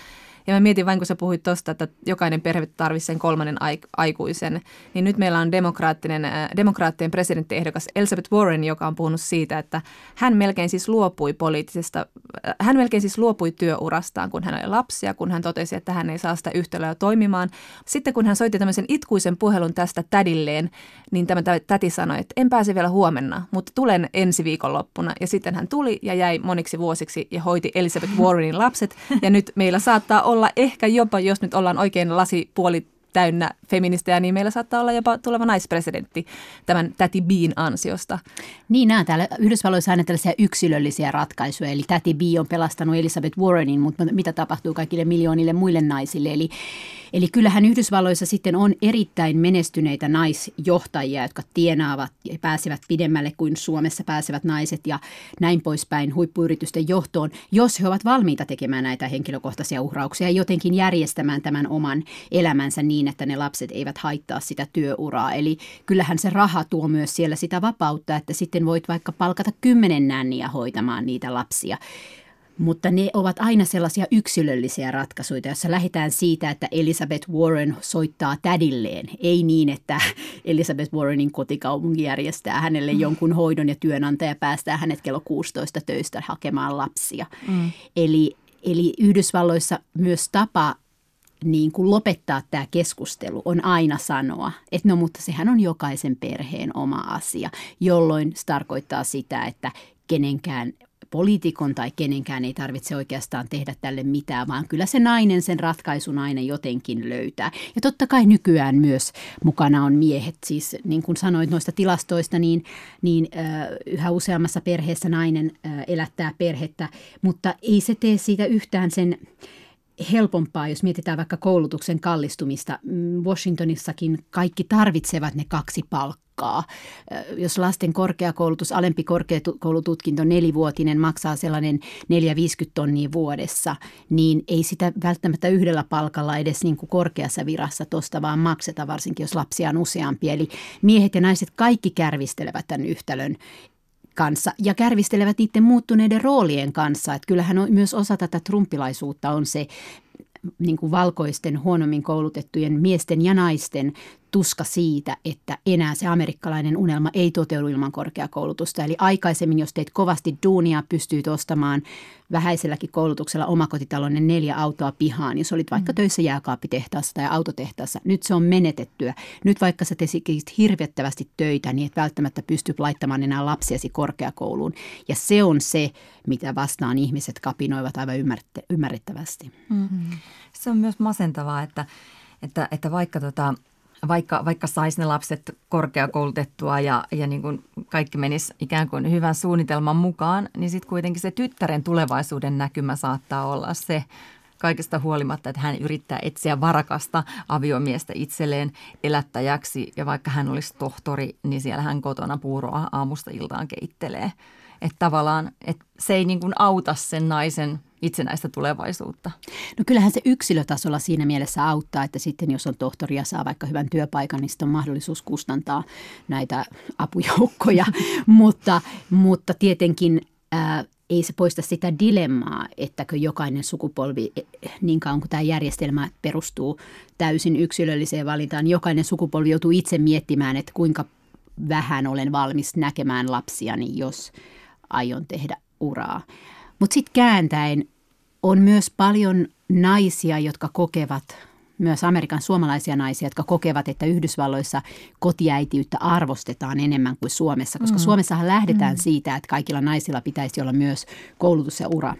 ja mä mietin vain, kun sä puhuit tuosta, että jokainen perhe tarvitsee sen kolmannen aikuisen, niin nyt meillä on demokraattinen, äh, demokraattien presidenttiehdokas Elizabeth Warren, joka on puhunut siitä, että hän melkein siis luopui poliittisesta, äh, hän melkein siis luopui työurastaan, kun hän oli lapsia, kun hän totesi, että hän ei saa sitä yhtälöä toimimaan. Sitten kun hän soitti tämmöisen itkuisen puhelun tästä tädilleen, niin tämä täti sanoi, että en pääse vielä huomenna, mutta tulen ensi viikonloppuna. Ja sitten hän tuli ja jäi moniksi vuosiksi ja hoiti Elizabeth Warrenin lapset. Ja nyt meillä saattaa olla olla ehkä jopa, jos nyt ollaan oikein lasipuoli täynnä feministejä, niin meillä saattaa olla jopa tuleva naispresidentti tämän täti Bean ansiosta.
Niin, nämä täällä Yhdysvalloissa aina tällaisia yksilöllisiä ratkaisuja, eli täti B on pelastanut Elizabeth Warrenin, mutta mitä tapahtuu kaikille miljoonille muille naisille, eli Eli kyllähän Yhdysvalloissa sitten on erittäin menestyneitä naisjohtajia, jotka tienaavat ja pääsevät pidemmälle kuin Suomessa pääsevät naiset ja näin poispäin huippuyritysten johtoon, jos he ovat valmiita tekemään näitä henkilökohtaisia uhrauksia ja jotenkin järjestämään tämän oman elämänsä niin, että ne lapset eivät haittaa sitä työuraa. Eli kyllähän se raha tuo myös siellä sitä vapautta, että sitten voit vaikka palkata kymmenen nänniä hoitamaan niitä lapsia. Mutta ne ovat aina sellaisia yksilöllisiä ratkaisuja, joissa lähdetään siitä, että Elizabeth Warren soittaa tädilleen. Ei niin, että [LAUGHS] Elizabeth Warrenin kotikaupunki järjestää hänelle mm. jonkun hoidon ja työnantaja päästää hänet kello 16 töistä hakemaan lapsia. Mm. Eli, eli Yhdysvalloissa myös tapa niin kuin lopettaa tämä keskustelu on aina sanoa, että no mutta sehän on jokaisen perheen oma asia, jolloin se tarkoittaa sitä, että kenenkään poliitikon tai kenenkään ei tarvitse oikeastaan tehdä tälle mitään, vaan kyllä se nainen sen ratkaisun aina jotenkin löytää. Ja totta kai nykyään myös mukana on miehet, siis niin kuin sanoit noista tilastoista, niin, niin yhä useammassa perheessä nainen elättää perhettä, mutta ei se tee siitä yhtään sen helpompaa, jos mietitään vaikka koulutuksen kallistumista. Mm, Washingtonissakin kaikki tarvitsevat ne kaksi palkkaa. Jos lasten korkeakoulutus, alempi korkeakoulututkinto nelivuotinen maksaa sellainen 4-50 tonnia vuodessa, niin ei sitä välttämättä yhdellä palkalla edes niin kuin korkeassa virassa tuosta vaan makseta, varsinkin jos lapsia on useampia. Eli miehet ja naiset kaikki kärvistelevät tämän yhtälön kanssa ja kärvistelevät niiden muuttuneiden roolien kanssa. Että kyllähän on, myös osa tätä trumpilaisuutta on se niin kuin valkoisten huonommin koulutettujen miesten ja naisten tuska siitä, että enää se amerikkalainen unelma ei toteudu ilman korkeakoulutusta. Eli aikaisemmin, jos teit kovasti duunia, pystyit ostamaan vähäiselläkin koulutuksella omakotitalon neljä autoa pihaan, jos olit vaikka mm. töissä jääkaappitehtaassa tai autotehtaassa. Nyt se on menetettyä. Nyt vaikka sä tekisit hirvettävästi töitä, niin et välttämättä pysty laittamaan enää lapsiasi korkeakouluun. Ja se on se, mitä vastaan ihmiset kapinoivat aivan ymmärrettävästi. Mm.
Se on myös masentavaa, että, että, että vaikka tota, vaikka, vaikka saisi ne lapset korkeakoulutettua ja, ja niin kuin kaikki menisi ikään kuin hyvän suunnitelman mukaan, niin sitten kuitenkin se tyttären tulevaisuuden näkymä saattaa olla se kaikesta huolimatta, että hän yrittää etsiä varakasta aviomiestä itselleen elättäjäksi ja vaikka hän olisi tohtori, niin siellä hän kotona puuroa aamusta iltaan keittelee. Että tavallaan että se ei niin kuin auta sen naisen itsenäistä tulevaisuutta?
No kyllähän se yksilötasolla siinä mielessä auttaa, että sitten jos on tohtori ja saa vaikka hyvän työpaikan, niin sitten on mahdollisuus kustantaa näitä apujoukkoja. [LAUGHS] mutta, mutta tietenkin ää, ei se poista sitä dilemmaa, ettäkö jokainen sukupolvi, e, niin kauan kuin tämä järjestelmä perustuu täysin yksilölliseen valintaan, jokainen sukupolvi joutuu itse miettimään, että kuinka vähän olen valmis näkemään lapsiani, jos aion tehdä uraa. Mutta sitten kääntäen on myös paljon naisia, jotka kokevat, myös Amerikan suomalaisia naisia, jotka kokevat, että Yhdysvalloissa kotiäitiyttä arvostetaan enemmän kuin Suomessa, koska mm. Suomessahan lähdetään mm. siitä, että kaikilla naisilla pitäisi olla myös koulutus ja ura.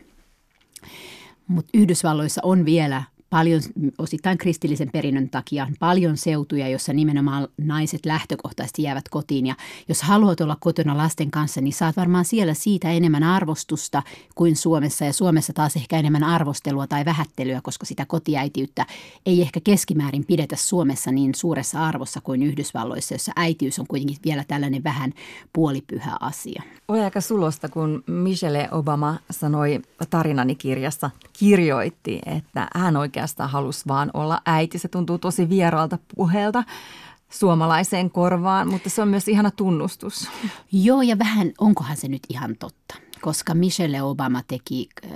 Mutta Yhdysvalloissa on vielä paljon osittain kristillisen perinnön takia paljon seutuja, jossa nimenomaan naiset lähtökohtaisesti jäävät kotiin. Ja jos haluat olla kotona lasten kanssa, niin saat varmaan siellä siitä enemmän arvostusta kuin Suomessa. Ja Suomessa taas ehkä enemmän arvostelua tai vähättelyä, koska sitä kotiäitiyttä ei ehkä keskimäärin pidetä Suomessa niin suuressa arvossa kuin Yhdysvalloissa, jossa äitiys on kuitenkin vielä tällainen vähän puolipyhä asia.
Oli aika sulosta, kun Michelle Obama sanoi tarinani kirjassa, kirjoitti, että hän oikein oikeastaan halusi vaan olla äiti. Se tuntuu tosi vieraalta puheelta suomalaiseen korvaan, mutta se on myös ihana tunnustus.
Joo, ja vähän, onkohan se nyt ihan totta? Koska Michelle Obama teki, äh,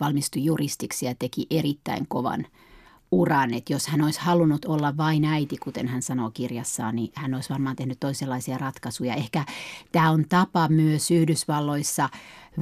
valmistui juristiksi ja teki erittäin kovan uran, että jos hän olisi halunnut olla vain äiti, kuten hän sanoo kirjassaan, niin hän olisi varmaan tehnyt toisenlaisia ratkaisuja. Ehkä tämä on tapa myös Yhdysvalloissa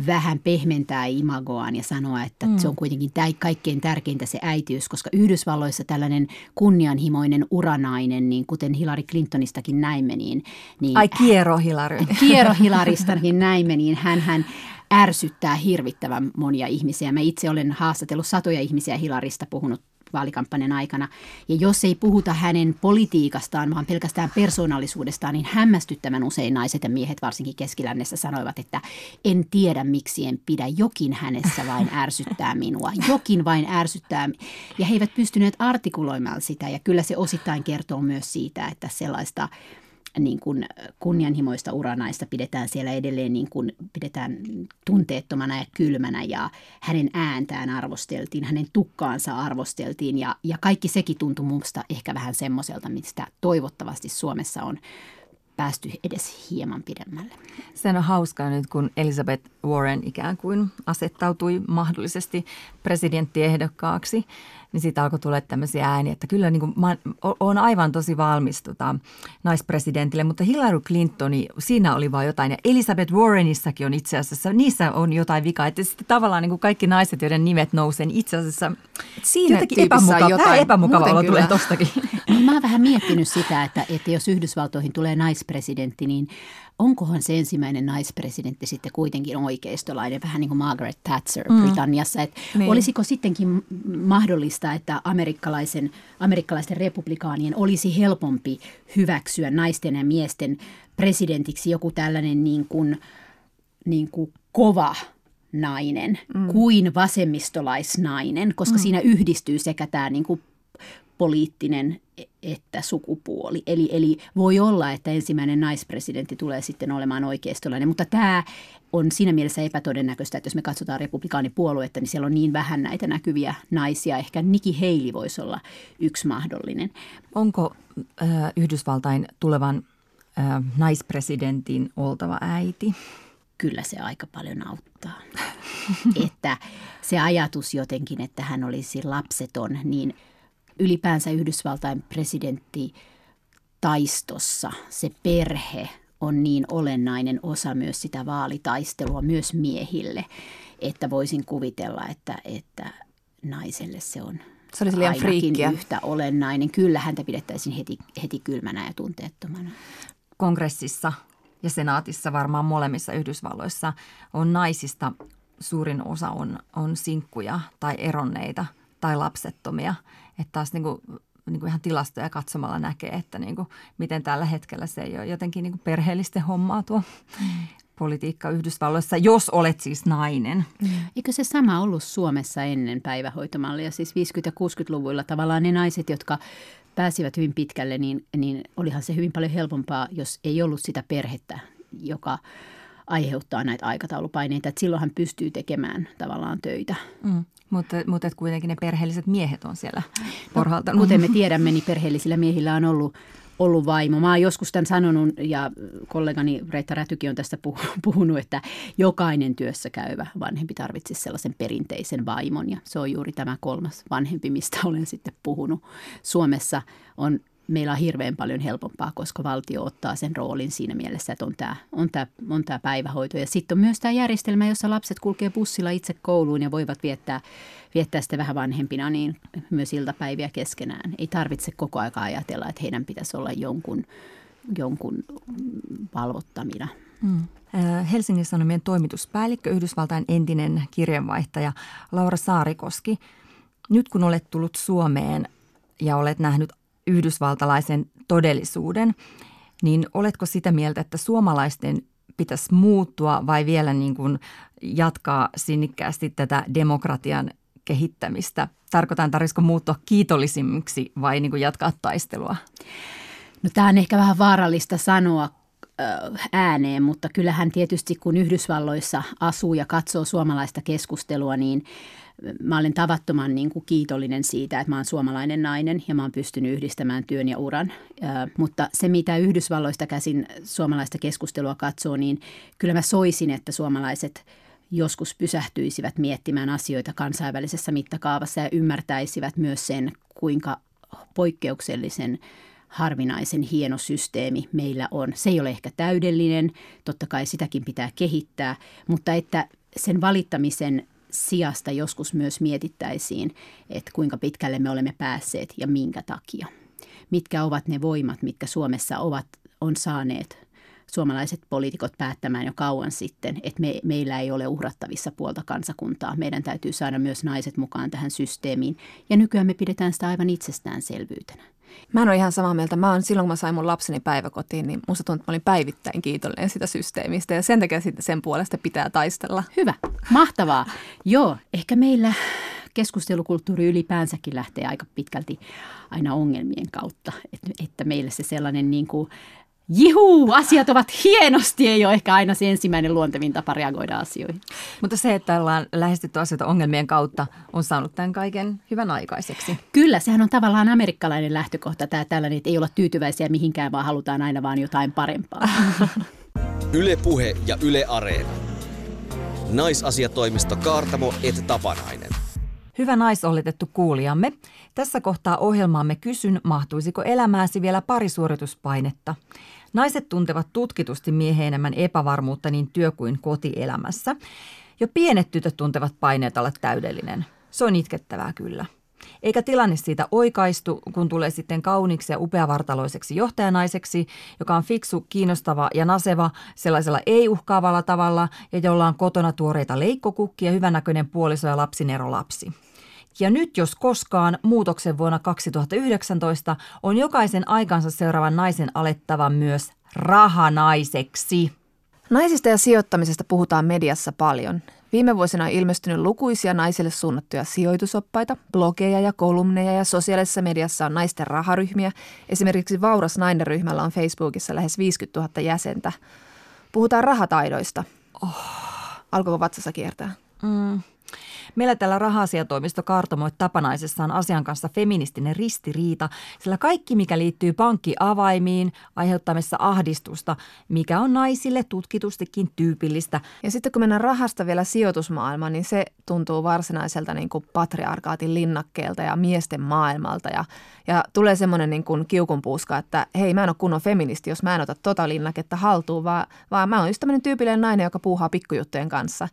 vähän pehmentää imagoaan ja sanoa, että mm. se on kuitenkin kaikkein tärkeintä se äitiys, koska Yhdysvalloissa tällainen kunnianhimoinen uranainen, niin kuten Hillary Clintonistakin näimme, niin... niin
Ai kiero Hillary. [LAUGHS]
Kiero Hillaristakin näimme, niin hän, hän ärsyttää hirvittävän monia ihmisiä. Mä itse olen haastatellut satoja ihmisiä Hilarista, puhunut vaalikampanjan aikana. Ja jos ei puhuta hänen politiikastaan, vaan pelkästään persoonallisuudestaan, niin hämmästyttävän usein naiset ja miehet, varsinkin keskilännessä, sanoivat, että en tiedä miksi en pidä. Jokin hänessä vain ärsyttää minua. Jokin vain ärsyttää. Ja he eivät pystyneet artikuloimaan sitä. Ja kyllä se osittain kertoo myös siitä, että sellaista niin kuin kunnianhimoista uranaista pidetään siellä edelleen niin kuin pidetään tunteettomana ja kylmänä ja hänen ääntään arvosteltiin, hänen tukkaansa arvosteltiin ja, ja kaikki sekin tuntui minusta ehkä vähän semmoiselta, mistä toivottavasti Suomessa on päästy edes hieman pidemmälle.
Se on hauskaa nyt, kun Elizabeth Warren ikään kuin asettautui mahdollisesti presidenttiehdokkaaksi, niin siitä alkoi tulla tämmöisiä ääniä, että kyllä niin kuin, mä oon aivan tosi valmis tota, naispresidentille, mutta Hillary Clintoni, siinä oli vaan jotain. Ja Elizabeth Warrenissakin on itse asiassa, niissä on jotain vikaa. Että sitten tavallaan niin kuin kaikki naiset, joiden nimet nousee, niin itse asiassa siinä jotenkin epämukava, jotain, epämukava olo tulee tostakin. [LAUGHS]
No, mä oon vähän miettinyt sitä, että, että jos Yhdysvaltoihin tulee naispresidentti, niin onkohan se ensimmäinen naispresidentti sitten kuitenkin oikeistolainen, vähän niin kuin Margaret Thatcher mm. Britanniassa. Että niin. Olisiko sittenkin mahdollista, että amerikkalaisen, amerikkalaisten republikaanien olisi helpompi hyväksyä naisten ja miesten presidentiksi joku tällainen niin kuin, niin kuin kova nainen mm. kuin vasemmistolaisnainen, koska mm. siinä yhdistyy sekä tämä niin kuin poliittinen että sukupuoli. Eli, eli voi olla, että ensimmäinen naispresidentti tulee sitten olemaan oikeistolainen, mutta tämä on siinä mielessä epätodennäköistä, että jos me katsotaan republikaanipuoluetta, niin siellä on niin vähän näitä näkyviä naisia. Ehkä Nikki Haley voisi olla yksi mahdollinen.
Onko äh, Yhdysvaltain tulevan äh, naispresidentin oltava äiti?
Kyllä se aika paljon auttaa. [LAUGHS] että se ajatus jotenkin, että hän olisi lapseton, niin – ylipäänsä Yhdysvaltain presidentti taistossa se perhe on niin olennainen osa myös sitä vaalitaistelua myös miehille, että voisin kuvitella, että, että naiselle se on
se olisi liian friikkiä.
yhtä olennainen. Kyllä häntä pidettäisiin heti, heti kylmänä ja tunteettomana.
Kongressissa ja senaatissa varmaan molemmissa Yhdysvalloissa on naisista suurin osa on, on sinkkuja tai eronneita tai lapsettomia. Että taas niin kuin, niin kuin ihan tilastoja katsomalla näkee, että niin kuin, miten tällä hetkellä se ei ole jotenkin niin kuin perheellisten hommaa tuo politiikka Yhdysvalloissa, jos olet siis nainen.
Eikö se sama ollut Suomessa ennen päivähoitomallia? Siis 50- ja 60-luvuilla tavallaan ne naiset, jotka pääsivät hyvin pitkälle, niin, niin olihan se hyvin paljon helpompaa, jos ei ollut sitä perhettä, joka aiheuttaa näitä aikataulupaineita. Että silloin hän pystyy tekemään tavallaan töitä.
Mm. Mutta, mutta kuitenkin ne perheelliset miehet on siellä porhaltanut.
No, kuten me tiedämme, niin perheellisillä miehillä on ollut, ollut vaimo. Mä oon joskus tämän sanonut ja kollegani Reetta Rätykin on tästä [LAUGHS] puhunut, että jokainen työssä käyvä vanhempi tarvitsisi sellaisen perinteisen vaimon. Ja se on juuri tämä kolmas vanhempi, mistä olen sitten puhunut. Suomessa on meillä on hirveän paljon helpompaa, koska valtio ottaa sen roolin siinä mielessä, että on tämä, on tämä, on tämä päivähoito. Ja sitten on myös tämä järjestelmä, jossa lapset kulkee bussilla itse kouluun ja voivat viettää, viettää sitten vähän vanhempina niin myös iltapäiviä keskenään. Ei tarvitse koko aika ajatella, että heidän pitäisi olla jonkun, jonkun valvottamina.
Hmm. Helsingin Sanomien toimituspäällikkö, Yhdysvaltain entinen kirjanvaihtaja Laura Saarikoski. Nyt kun olet tullut Suomeen ja olet nähnyt yhdysvaltalaisen todellisuuden, niin oletko sitä mieltä, että suomalaisten pitäisi muuttua vai vielä niin kuin jatkaa sinnikkäästi tätä demokratian kehittämistä? Tarkoitan, tarvitsisiko muuttua kiitollisimmiksi vai niin kuin jatkaa taistelua?
No tämä on ehkä vähän vaarallista sanoa ääneen, mutta kyllähän tietysti kun Yhdysvalloissa asuu ja katsoo suomalaista keskustelua, niin – mä olen tavattoman niin kuin kiitollinen siitä, että mä oon suomalainen nainen ja mä oon pystynyt yhdistämään työn ja uran. Mutta se, mitä Yhdysvalloista käsin suomalaista keskustelua katsoo, niin kyllä mä soisin, että suomalaiset joskus pysähtyisivät miettimään asioita kansainvälisessä mittakaavassa ja ymmärtäisivät myös sen, kuinka poikkeuksellisen harvinaisen hieno systeemi meillä on. Se ei ole ehkä täydellinen, totta kai sitäkin pitää kehittää, mutta että sen valittamisen sijasta joskus myös mietittäisiin, että kuinka pitkälle me olemme päässeet ja minkä takia. Mitkä ovat ne voimat, mitkä Suomessa ovat, on saaneet suomalaiset poliitikot päättämään jo kauan sitten, että me, meillä ei ole uhrattavissa puolta kansakuntaa. Meidän täytyy saada myös naiset mukaan tähän systeemiin. Ja nykyään me pidetään sitä aivan itsestäänselvyytenä.
Mä en ole ihan samaa mieltä. Mä oon, silloin kun mä sain mun lapseni päiväkotiin, niin musta tuntuu, että mä olin päivittäin kiitollinen sitä systeemistä. Ja sen takia sitten sen puolesta pitää taistella.
Hyvä. Mahtavaa. Joo, ehkä meillä keskustelukulttuuri ylipäänsäkin lähtee aika pitkälti aina ongelmien kautta. Että, että meille se sellainen niin kuin Jihuu, asiat ovat hienosti, ei ole ehkä aina se ensimmäinen luontevin tapa reagoida asioihin.
Mutta se, että ollaan lähestytty asioita ongelmien kautta, on saanut tämän kaiken hyvän aikaiseksi.
Kyllä, sehän on tavallaan amerikkalainen lähtökohta tämä tällainen, että ei olla tyytyväisiä mihinkään, vaan halutaan aina vaan jotain parempaa. [LAUGHS]
Ylepuhe ja Yle Areena. Naisasiatoimisto Kaartamo et Tapanainen.
Hyvä naisoletettu kuulijamme. Tässä kohtaa ohjelmaamme kysyn, mahtuisiko elämääsi vielä pari suorituspainetta. Naiset tuntevat tutkitusti miehen enemmän epävarmuutta niin työ- kuin kotielämässä. Jo pienet tytöt tuntevat paineet olla täydellinen. Se on itkettävää kyllä. Eikä tilanne siitä oikaistu, kun tulee sitten kauniiksi ja upeavartaloiseksi johtajanaiseksi, joka on fiksu, kiinnostava ja naseva sellaisella ei-uhkaavalla tavalla ja jolla on kotona tuoreita leikkokukkia, hyvänäköinen puoliso ja lapsinerolapsi. Ja nyt jos koskaan muutoksen vuonna 2019 on jokaisen aikansa seuraavan naisen alettava myös rahanaiseksi.
Naisista ja sijoittamisesta puhutaan mediassa paljon. Viime vuosina on ilmestynyt lukuisia naisille suunnattuja sijoitusoppaita, blogeja ja kolumneja ja sosiaalisessa mediassa on naisten raharyhmiä. Esimerkiksi Vauras nainen ryhmällä on Facebookissa lähes 50 000 jäsentä. Puhutaan rahataidoista. Oh. Alkoiko vatsassa kiertää?
Mm. Meillä täällä raha-asiatoimisto Kartamoi Tapanaisessa on asian kanssa feministinen ristiriita, sillä kaikki mikä liittyy pankkiavaimiin aiheuttamassa ahdistusta, mikä on naisille tutkitustikin tyypillistä.
Ja sitten kun mennään rahasta vielä sijoitusmaailmaan, niin se tuntuu varsinaiselta niin kuin patriarkaatin linnakkeelta ja miesten maailmalta. Ja, ja tulee semmoinen niin kuin kiukunpuuska, että hei mä en ole kunnon feministi, jos mä en ota tota linnaketta haltuun, vaan, vaan mä oon just tämmöinen tyypillinen nainen, joka puuhaa pikkujuttujen kanssa.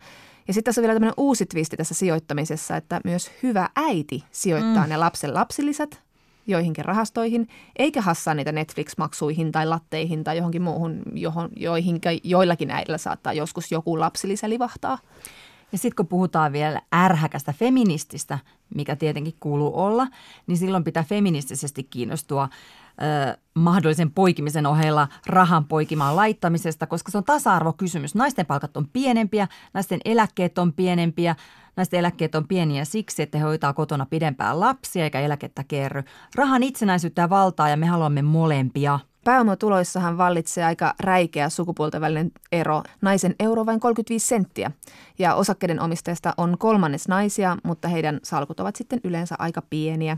Ja sitten tässä on vielä tämmöinen uusi twisti tässä sijoittamisessa, että myös hyvä äiti sijoittaa mm. ne lapsen lapsilisät joihinkin rahastoihin, eikä hassaa niitä Netflix-maksuihin tai latteihin tai johonkin muuhun, johon, joihin joillakin äidillä saattaa joskus joku lapsilisä livahtaa.
Ja sitten kun puhutaan vielä ärhäkästä feminististä, mikä tietenkin kuuluu olla, niin silloin pitää feministisesti kiinnostua mahdollisen poikimisen ohella rahan poikimaan laittamisesta, koska se on tasa-arvokysymys. Naisten palkat on pienempiä, naisten eläkkeet on pienempiä, naisten eläkkeet on pieniä siksi, että he hoitaa kotona pidempään lapsia eikä eläkettä kerry. Rahan itsenäisyyttä ja valtaa ja me haluamme molempia.
Pääomatuloissahan vallitsee aika räikeä sukupuolten välinen ero. Naisen euro vain 35 senttiä. Ja osakkeiden omistajista on kolmannes naisia, mutta heidän salkut ovat sitten yleensä aika pieniä.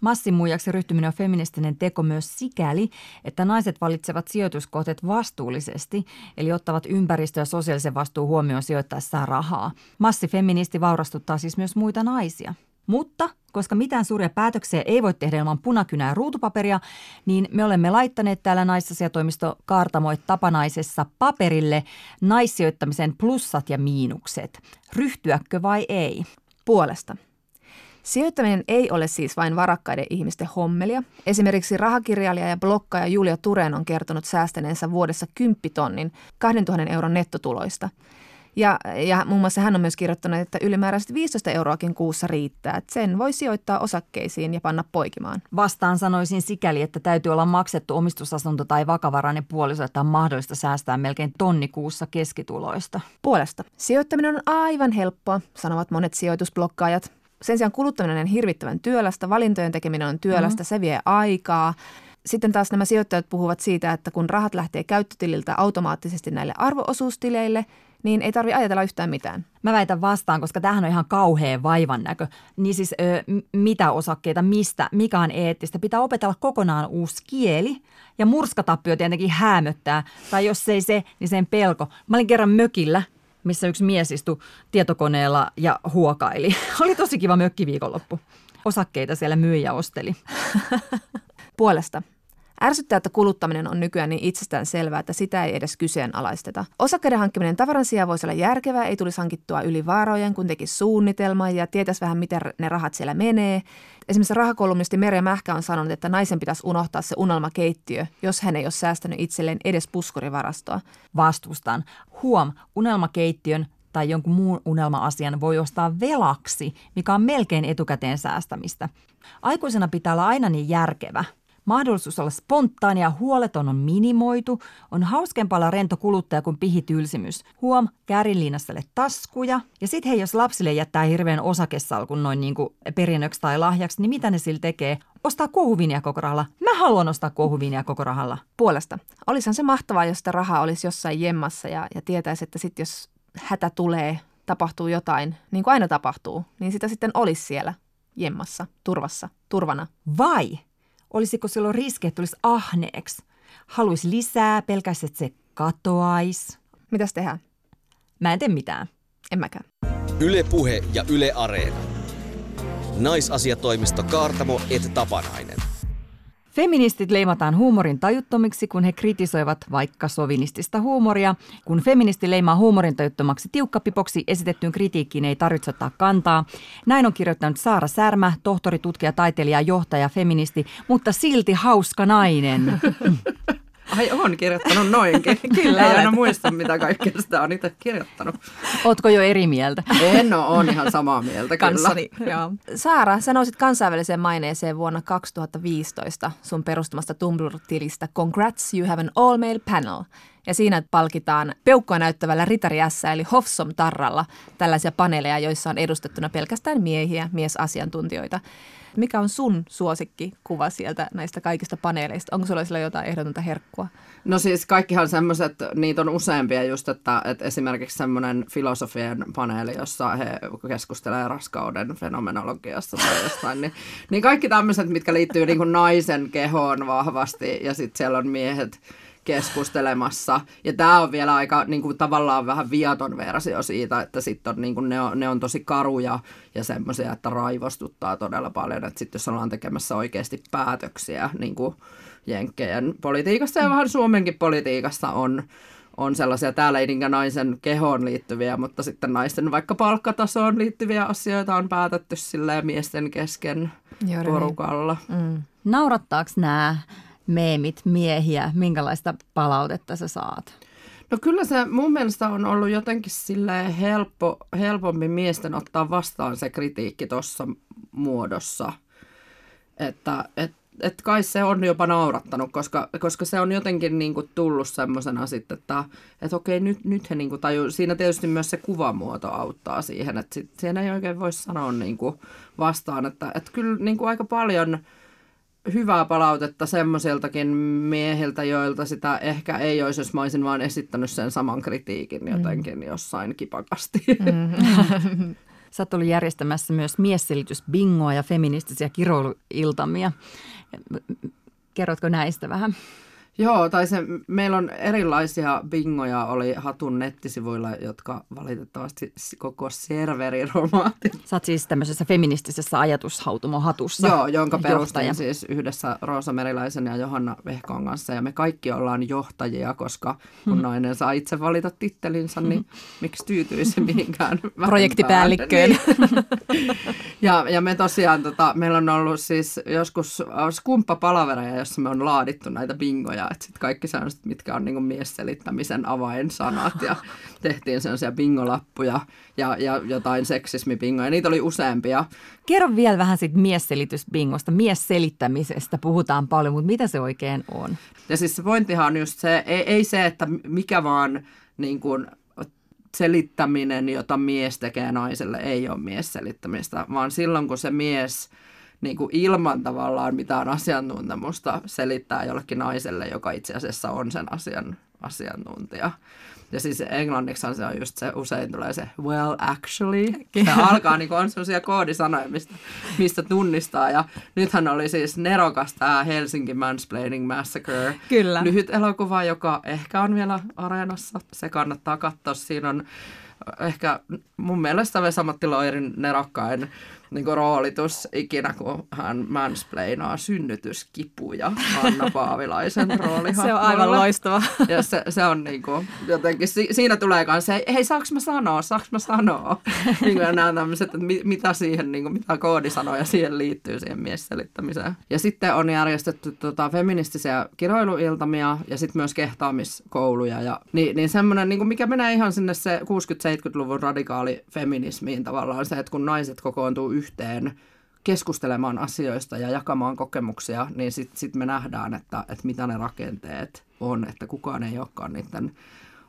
Massimuijaksi ryhtyminen on feministinen teko myös sikäli, että naiset valitsevat sijoituskohteet vastuullisesti, eli ottavat ympäristö- ja sosiaalisen vastuun huomioon sijoittaessaan rahaa. Massifeministi vaurastuttaa siis myös muita naisia. Mutta koska mitään suuria päätöksiä ei voi tehdä ilman punakynää ja ruutupaperia, niin me olemme laittaneet täällä naisasiatoimisto Kaartamoit Tapanaisessa paperille naissijoittamisen plussat ja miinukset. Ryhtyäkö vai ei?
Puolesta. Sijoittaminen ei ole siis vain varakkaiden ihmisten hommelia. Esimerkiksi rahakirjailija ja blokkaaja Julia Turen on kertonut säästäneensä vuodessa 10 tonnin 2000 euron nettotuloista. Ja, ja muun muassa hän on myös kirjoittanut, että ylimääräiset 15 euroakin kuussa riittää. Että sen voi sijoittaa osakkeisiin ja panna poikimaan.
Vastaan sanoisin sikäli, että täytyy olla maksettu omistusasunto tai vakavarainen puoliso, että on mahdollista säästää melkein tonni kuussa keskituloista.
Puolesta. Sijoittaminen on aivan helppoa, sanovat monet sijoitusblokkaajat. Sen sijaan kuluttaminen on hirvittävän työlästä, valintojen tekeminen on työlästä, mm-hmm. se vie aikaa. Sitten taas nämä sijoittajat puhuvat siitä, että kun rahat lähtee käyttötililtä automaattisesti näille arvoosuustileille, niin ei tarvi ajatella yhtään mitään.
Mä väitän vastaan, koska tämähän on ihan kauhea vaivan näkö. Niin siis ö, mitä osakkeita, mistä, mikä on eettistä. Pitää opetella kokonaan uusi kieli ja murskatappio tietenkin hämöttää. Tai jos ei se, niin sen pelko. Mä olin kerran mökillä missä yksi mies istui tietokoneella ja huokaili. [LAUGHS] Oli tosi kiva mökkiviikonloppu. Osakkeita siellä myyjä osteli. [LAUGHS]
Puolesta. Ärsyttää, että kuluttaminen on nykyään niin itsestään selvää, että sitä ei edes kyseenalaisteta. Osakkeiden hankkiminen tavaran sijaan voisi olla järkevää, ei tulisi hankittua yli vaarojen, kun tekisi suunnitelma ja tietäisi vähän, miten ne rahat siellä menee. Esimerkiksi rahakolumnisti Merja Mähkä on sanonut, että naisen pitäisi unohtaa se unelmakeittiö, jos hän ei ole säästänyt itselleen edes puskurivarastoa.
Vastustan. Huom, unelmakeittiön tai jonkun muun unelma-asian voi ostaa velaksi, mikä on melkein etukäteen säästämistä. Aikuisena pitää olla aina niin järkevä – Mahdollisuus olla spontaania ja huoleton on minimoitu. On hauskempaa olla rento kuluttaja kuin pihitylsimys. Huom, käärinliinastalle taskuja. Ja sitten hei, jos lapsille jättää hirveän osakesalkun noin niin kuin perinnöksi tai lahjaksi, niin mitä ne sillä tekee? Ostaa kuohuvinia koko rahalla. Mä haluan ostaa kuohuvinia koko rahalla.
Puolesta. Olisihan se mahtavaa, jos sitä rahaa olisi jossain jemmassa ja, ja tietäisi, että sitten jos hätä tulee, tapahtuu jotain, niin kuin aina tapahtuu, niin sitä sitten olisi siellä jemmassa, turvassa, turvana.
Vai Olisiko silloin riski, että tulisi ahneeksi? Haluaisi lisää, pelkäisi, että se katoaisi.
Mitäs tehdään?
Mä en tee mitään.
En mäkään.
Yle Puhe ja Yle Areena. Naisasiatoimisto Kaartamo et Tapanainen.
Feministit leimataan huumorin tajuttomiksi, kun he kritisoivat vaikka sovinistista huumoria. Kun feministi leimaa huumorin tajuttomaksi tiukkapipoksi, esitettyyn kritiikkiin ei tarvitse ottaa kantaa. Näin on kirjoittanut Saara Särmä, tohtori, tutkija, taiteilija, johtaja, feministi, mutta silti hauska nainen. [LAUGHS]
Ai on kirjoittanut noinkin. [LAUGHS] Kyllä. Ei aina muista, mitä kaikkea sitä on itse kirjoittanut.
Ootko jo eri mieltä?
En ole, on ihan samaa mieltä
Kanssani. Joo. Saara, sä nousit kansainväliseen maineeseen vuonna 2015 sun perustamasta Tumblr-tilistä Congrats, you have an all-male panel. Ja siinä palkitaan peukkoa näyttävällä ritariässä eli Hofsom-tarralla tällaisia paneeleja, joissa on edustettuna pelkästään miehiä, miesasiantuntijoita. Mikä on sun suosikkikuva sieltä näistä kaikista paneeleista? Onko sulla sillä jotain ehdotonta herkkua?
No siis kaikkihan semmoiset, niitä on useampia just, että, että esimerkiksi semmoinen filosofian paneeli, jossa he keskustelee raskauden fenomenologiasta tai jostain, niin, niin kaikki tämmöiset, mitkä liittyy niin kuin naisen kehoon vahvasti ja sitten siellä on miehet keskustelemassa. Ja tämä on vielä aika niin kuin, tavallaan vähän viaton versio siitä, että sitten on, niin kuin, ne, on, ne on tosi karuja ja semmoisia, että raivostuttaa todella paljon. Että sitten jos ollaan tekemässä oikeasti päätöksiä niin kuin Jenkkeen politiikassa ja vähän Suomenkin politiikassa on, on sellaisia, täällä ei niinkään naisen kehoon liittyviä, mutta sitten naisten vaikka palkkatasoon liittyviä asioita on päätetty silleen miesten kesken
Juuri
porukalla.
Mm.
Naurattaako nämä meemit miehiä? Minkälaista palautetta sä saat?
No kyllä se mun mielestä on ollut jotenkin sille helppo, helpompi miesten ottaa vastaan se kritiikki tuossa muodossa. Että et, et kai se on jopa naurattanut, koska, koska se on jotenkin niinku tullut semmoisena sitten, että et okei, nyt, nyt he niinku taju, siinä tietysti myös se kuvamuoto auttaa siihen, että sit, siinä ei oikein voi sanoa niinku vastaan, että et kyllä niinku aika paljon – hyvää palautetta semmoisiltakin miehiltä, joilta sitä ehkä ei olisi, jos mä olisin vaan esittänyt sen saman kritiikin jotenkin mm. jossain kipakasti. Mm. [LAUGHS]
Sä oot ollut järjestämässä myös miesselitysbingoa ja feministisiä kiroiluiltamia. Kerrotko näistä vähän?
Joo, tai se, meillä on erilaisia bingoja, oli Hatun nettisivuilla, jotka valitettavasti koko serveri romaatti.
Sä oot siis tämmöisessä feministisessä ajatushautumo-hatussa.
Joo, jonka perustin johtaja. siis yhdessä Roosa Meriläisen ja Johanna Vehkon kanssa. Ja me kaikki ollaan johtajia, koska kun hmm. nainen saa itse valita tittelinsä, niin hmm. miksi tyytyisi mihinkään [LAUGHS]
Projektipäällikköön.
Niin. [LAUGHS] ja, ja me tosiaan, tota, meillä on ollut siis joskus skumppapalavereja, jossa me on laadittu näitä bingoja että sitten kaikki sellaiset, mitkä on niin miesselittämisen avainsanat ja [LAUGHS] tehtiin sellaisia bingolappuja ja, ja jotain seksismibingoja. Niitä oli useampia.
Kerro vielä vähän siitä miesselitysbingosta. Miesselittämisestä puhutaan paljon, mutta mitä se oikein on?
Ja siis se pointtihan on just se, ei, ei se, että mikä vaan niin kuin selittäminen, jota mies tekee naiselle, ei ole miesselittämistä, vaan silloin kun se mies – niin kuin ilman tavallaan mitään asiantuntemusta selittää jollekin naiselle, joka itse asiassa on sen asian asiantuntija. Ja siis englanniksi se on just se, usein tulee se well actually. Se alkaa niin on sellaisia koodisanoja, mistä, mistä tunnistaa. Ja nythän oli siis nerokas tämä Helsinki Mansplaining Massacre.
Kyllä.
Lyhyt elokuva, joka ehkä on vielä areenassa. Se kannattaa katsoa. Siinä on ehkä mun mielestä Vesamatti Loirin nerokkain niin kuin roolitus ikinä, kun hän mansplainaa synnytyskipuja Anna Paavilaisen rooli. [LAUGHS]
se on aivan loistava.
Ja se, se on niin kuin, jotenkin, si, siinä tulee myös se, hei saaks mä sanoa, saaks mä sanoa. [LAUGHS] niin kuin nämä tämmöiset, että mit, mitä siihen, niin kuin, mitä koodisanoja siihen liittyy siihen miesselittämiseen. Ja sitten on järjestetty tota, feministisiä kiroiluiltamia ja sitten myös kehtaamiskouluja. Ja, niin, niin semmoinen, niin kuin, mikä menee ihan sinne se 60-70-luvun radikaali feminismiin tavallaan se, että kun naiset kokoontuu yhteen keskustelemaan asioista ja jakamaan kokemuksia, niin sitten sit me nähdään, että, että mitä ne rakenteet on, että kukaan ei olekaan niiden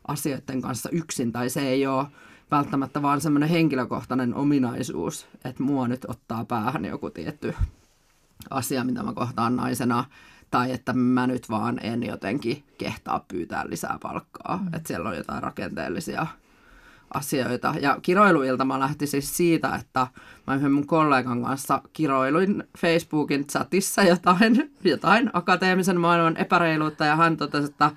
asioiden kanssa yksin, tai se ei ole välttämättä vaan semmoinen henkilökohtainen ominaisuus, että mua nyt ottaa päähän joku tietty asia, mitä mä kohtaan naisena, tai että mä nyt vaan en jotenkin kehtaa pyytää lisää palkkaa, mm. että siellä on jotain rakenteellisia asioita. Ja kiroiluilta lähti siis siitä, että mä yhden mun kollegan kanssa kiroiluin Facebookin chatissa jotain, jotain akateemisen maailman epäreiluutta ja hän totesi, että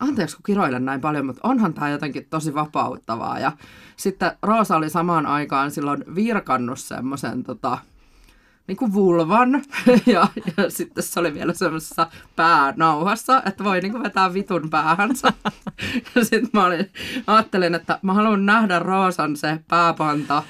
anteeksi kun kiroilen näin paljon, mutta onhan tämä jotenkin tosi vapauttavaa. Ja sitten Roosa oli samaan aikaan silloin virkannut semmoisen tota, niin kuin vulvan [LAUGHS] ja, ja sitten se oli vielä semmoisessa päänauhassa, että voi niin kuin vetää vitun päähänsä. [LAUGHS] Ja sitten mä olin, ajattelin, että mä haluan nähdä Roosan se pääpanta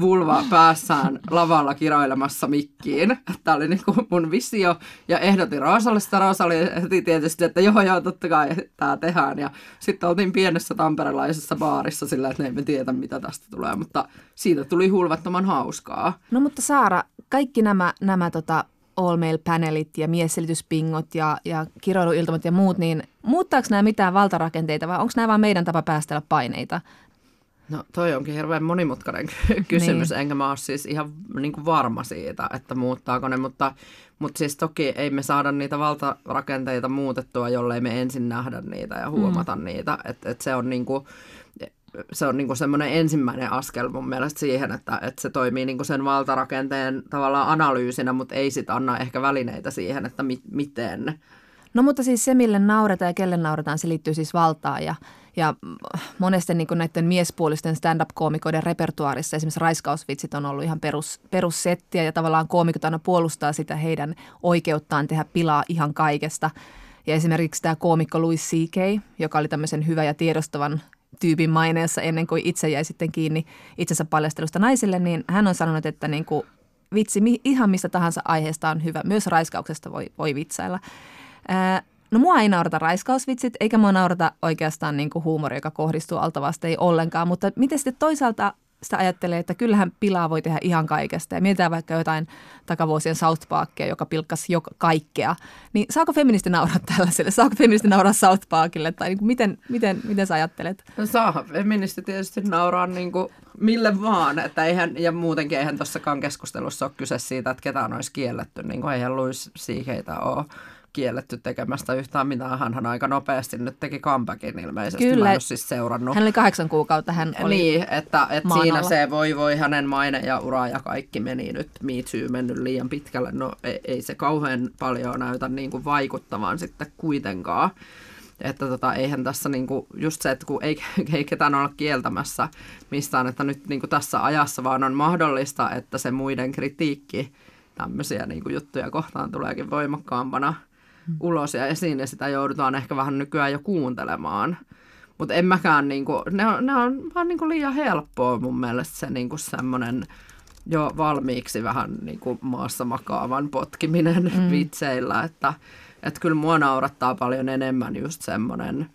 vulva päässään lavalla kiroilemassa mikkiin. Tämä oli niin kuin mun visio ja ehdotin Roosalle sitä. Roosa oli heti tietysti, että joo joo totta kai tämä tehdään. Ja sitten oltiin pienessä tamperelaisessa baarissa sillä, että ne emme tiedä mitä tästä tulee, mutta siitä tuli hulvattoman hauskaa.
No mutta Saara, kaikki nämä, nämä tota, all male panelit ja miesselityspingot ja, ja kiroiluiltamat ja muut, niin muuttaako nämä mitään valtarakenteita vai onko nämä vain meidän tapa päästellä paineita?
No toi onkin hirveän monimutkainen ky- kysymys,
Niin.
enkä mä ole siis ihan niin kuin varma siitä, että muuttaako ne, mutta, mutta siis toki ei me saada niitä valtarakenteita muutettua, jollei me ensin nähdä niitä ja huomata mm. niitä, että et se on niin kuin, se on niin semmoinen ensimmäinen askel mun mielestä siihen, että, että se toimii niin sen valtarakenteen tavallaan analyysinä, mutta ei sit anna ehkä välineitä siihen, että mi- miten.
No mutta siis se, mille nauretaan ja kelle nauretaan, se liittyy siis valtaan ja, ja monesti niin näiden miespuolisten stand-up-koomikoiden repertuaarissa esimerkiksi raiskausvitsit on ollut ihan perus, perussettiä ja tavallaan koomikot aina puolustaa sitä heidän oikeuttaan tehdä pilaa ihan kaikesta. Ja esimerkiksi tämä koomikko Louis C.K., joka oli tämmöisen hyvä ja tiedostavan tyypin maineessa ennen kuin itse jäi sitten kiinni itsensä paljastelusta naisille, niin hän on sanonut, että niin kuin vitsi ihan mistä tahansa aiheesta on hyvä. Myös raiskauksesta voi, voi vitsailla. Ää, no mua ei naurata raiskausvitsit, eikä mua naurata oikeastaan niin kuin huumori, joka kohdistuu altavasti ei ollenkaan. Mutta miten sitten toisaalta sitä ajattelee, että kyllähän pilaa voi tehdä ihan kaikesta. Ja mietitään vaikka jotain takavuosien South Parkia, joka pilkkasi jo kaikkea. Niin saako feministi nauraa tällaiselle? Saako feministi nauraa South Parkille? Tai niin kuin miten, miten, miten sä ajattelet?
No saa feministi tietysti nauraa niin kuin mille vaan, että eihän, ja muutenkin eihän tuossakaan keskustelussa ole kyse siitä, että ketään olisi kielletty, niin kuin eihän Louis Siikeitä ole kielletty tekemästä yhtään mitään. Hänhän aika nopeasti nyt teki comebackin ilmeisesti. Mä
Kyllä.
en ole siis seurannut.
Hän oli kahdeksan kuukautta, hän oli
Niin, että, että siinä
alla.
se voi voi hänen maine ja ura ja kaikki meni nyt Me Too mennyt liian pitkälle. No ei, ei se kauhean paljon näytä niin kuin vaikuttavan sitten kuitenkaan. Että tota, eihän tässä niinku, just se, että kun ei, [LAUGHS] ei ketään olla kieltämässä mistään, että nyt niinku tässä ajassa vaan on mahdollista, että se muiden kritiikki tämmöisiä niinku juttuja kohtaan tuleekin voimakkaampana ulos ja esiin ja sitä joudutaan ehkä vähän nykyään jo kuuntelemaan. Mutta en mäkään, niinku, ne, on, ne on vaan niinku liian helppoa mun mielestä se niinku semmoinen jo valmiiksi vähän niinku maassa makaavan potkiminen mm. [LAUGHS] vitseillä, että et kyllä mua naurattaa paljon enemmän just semmoinen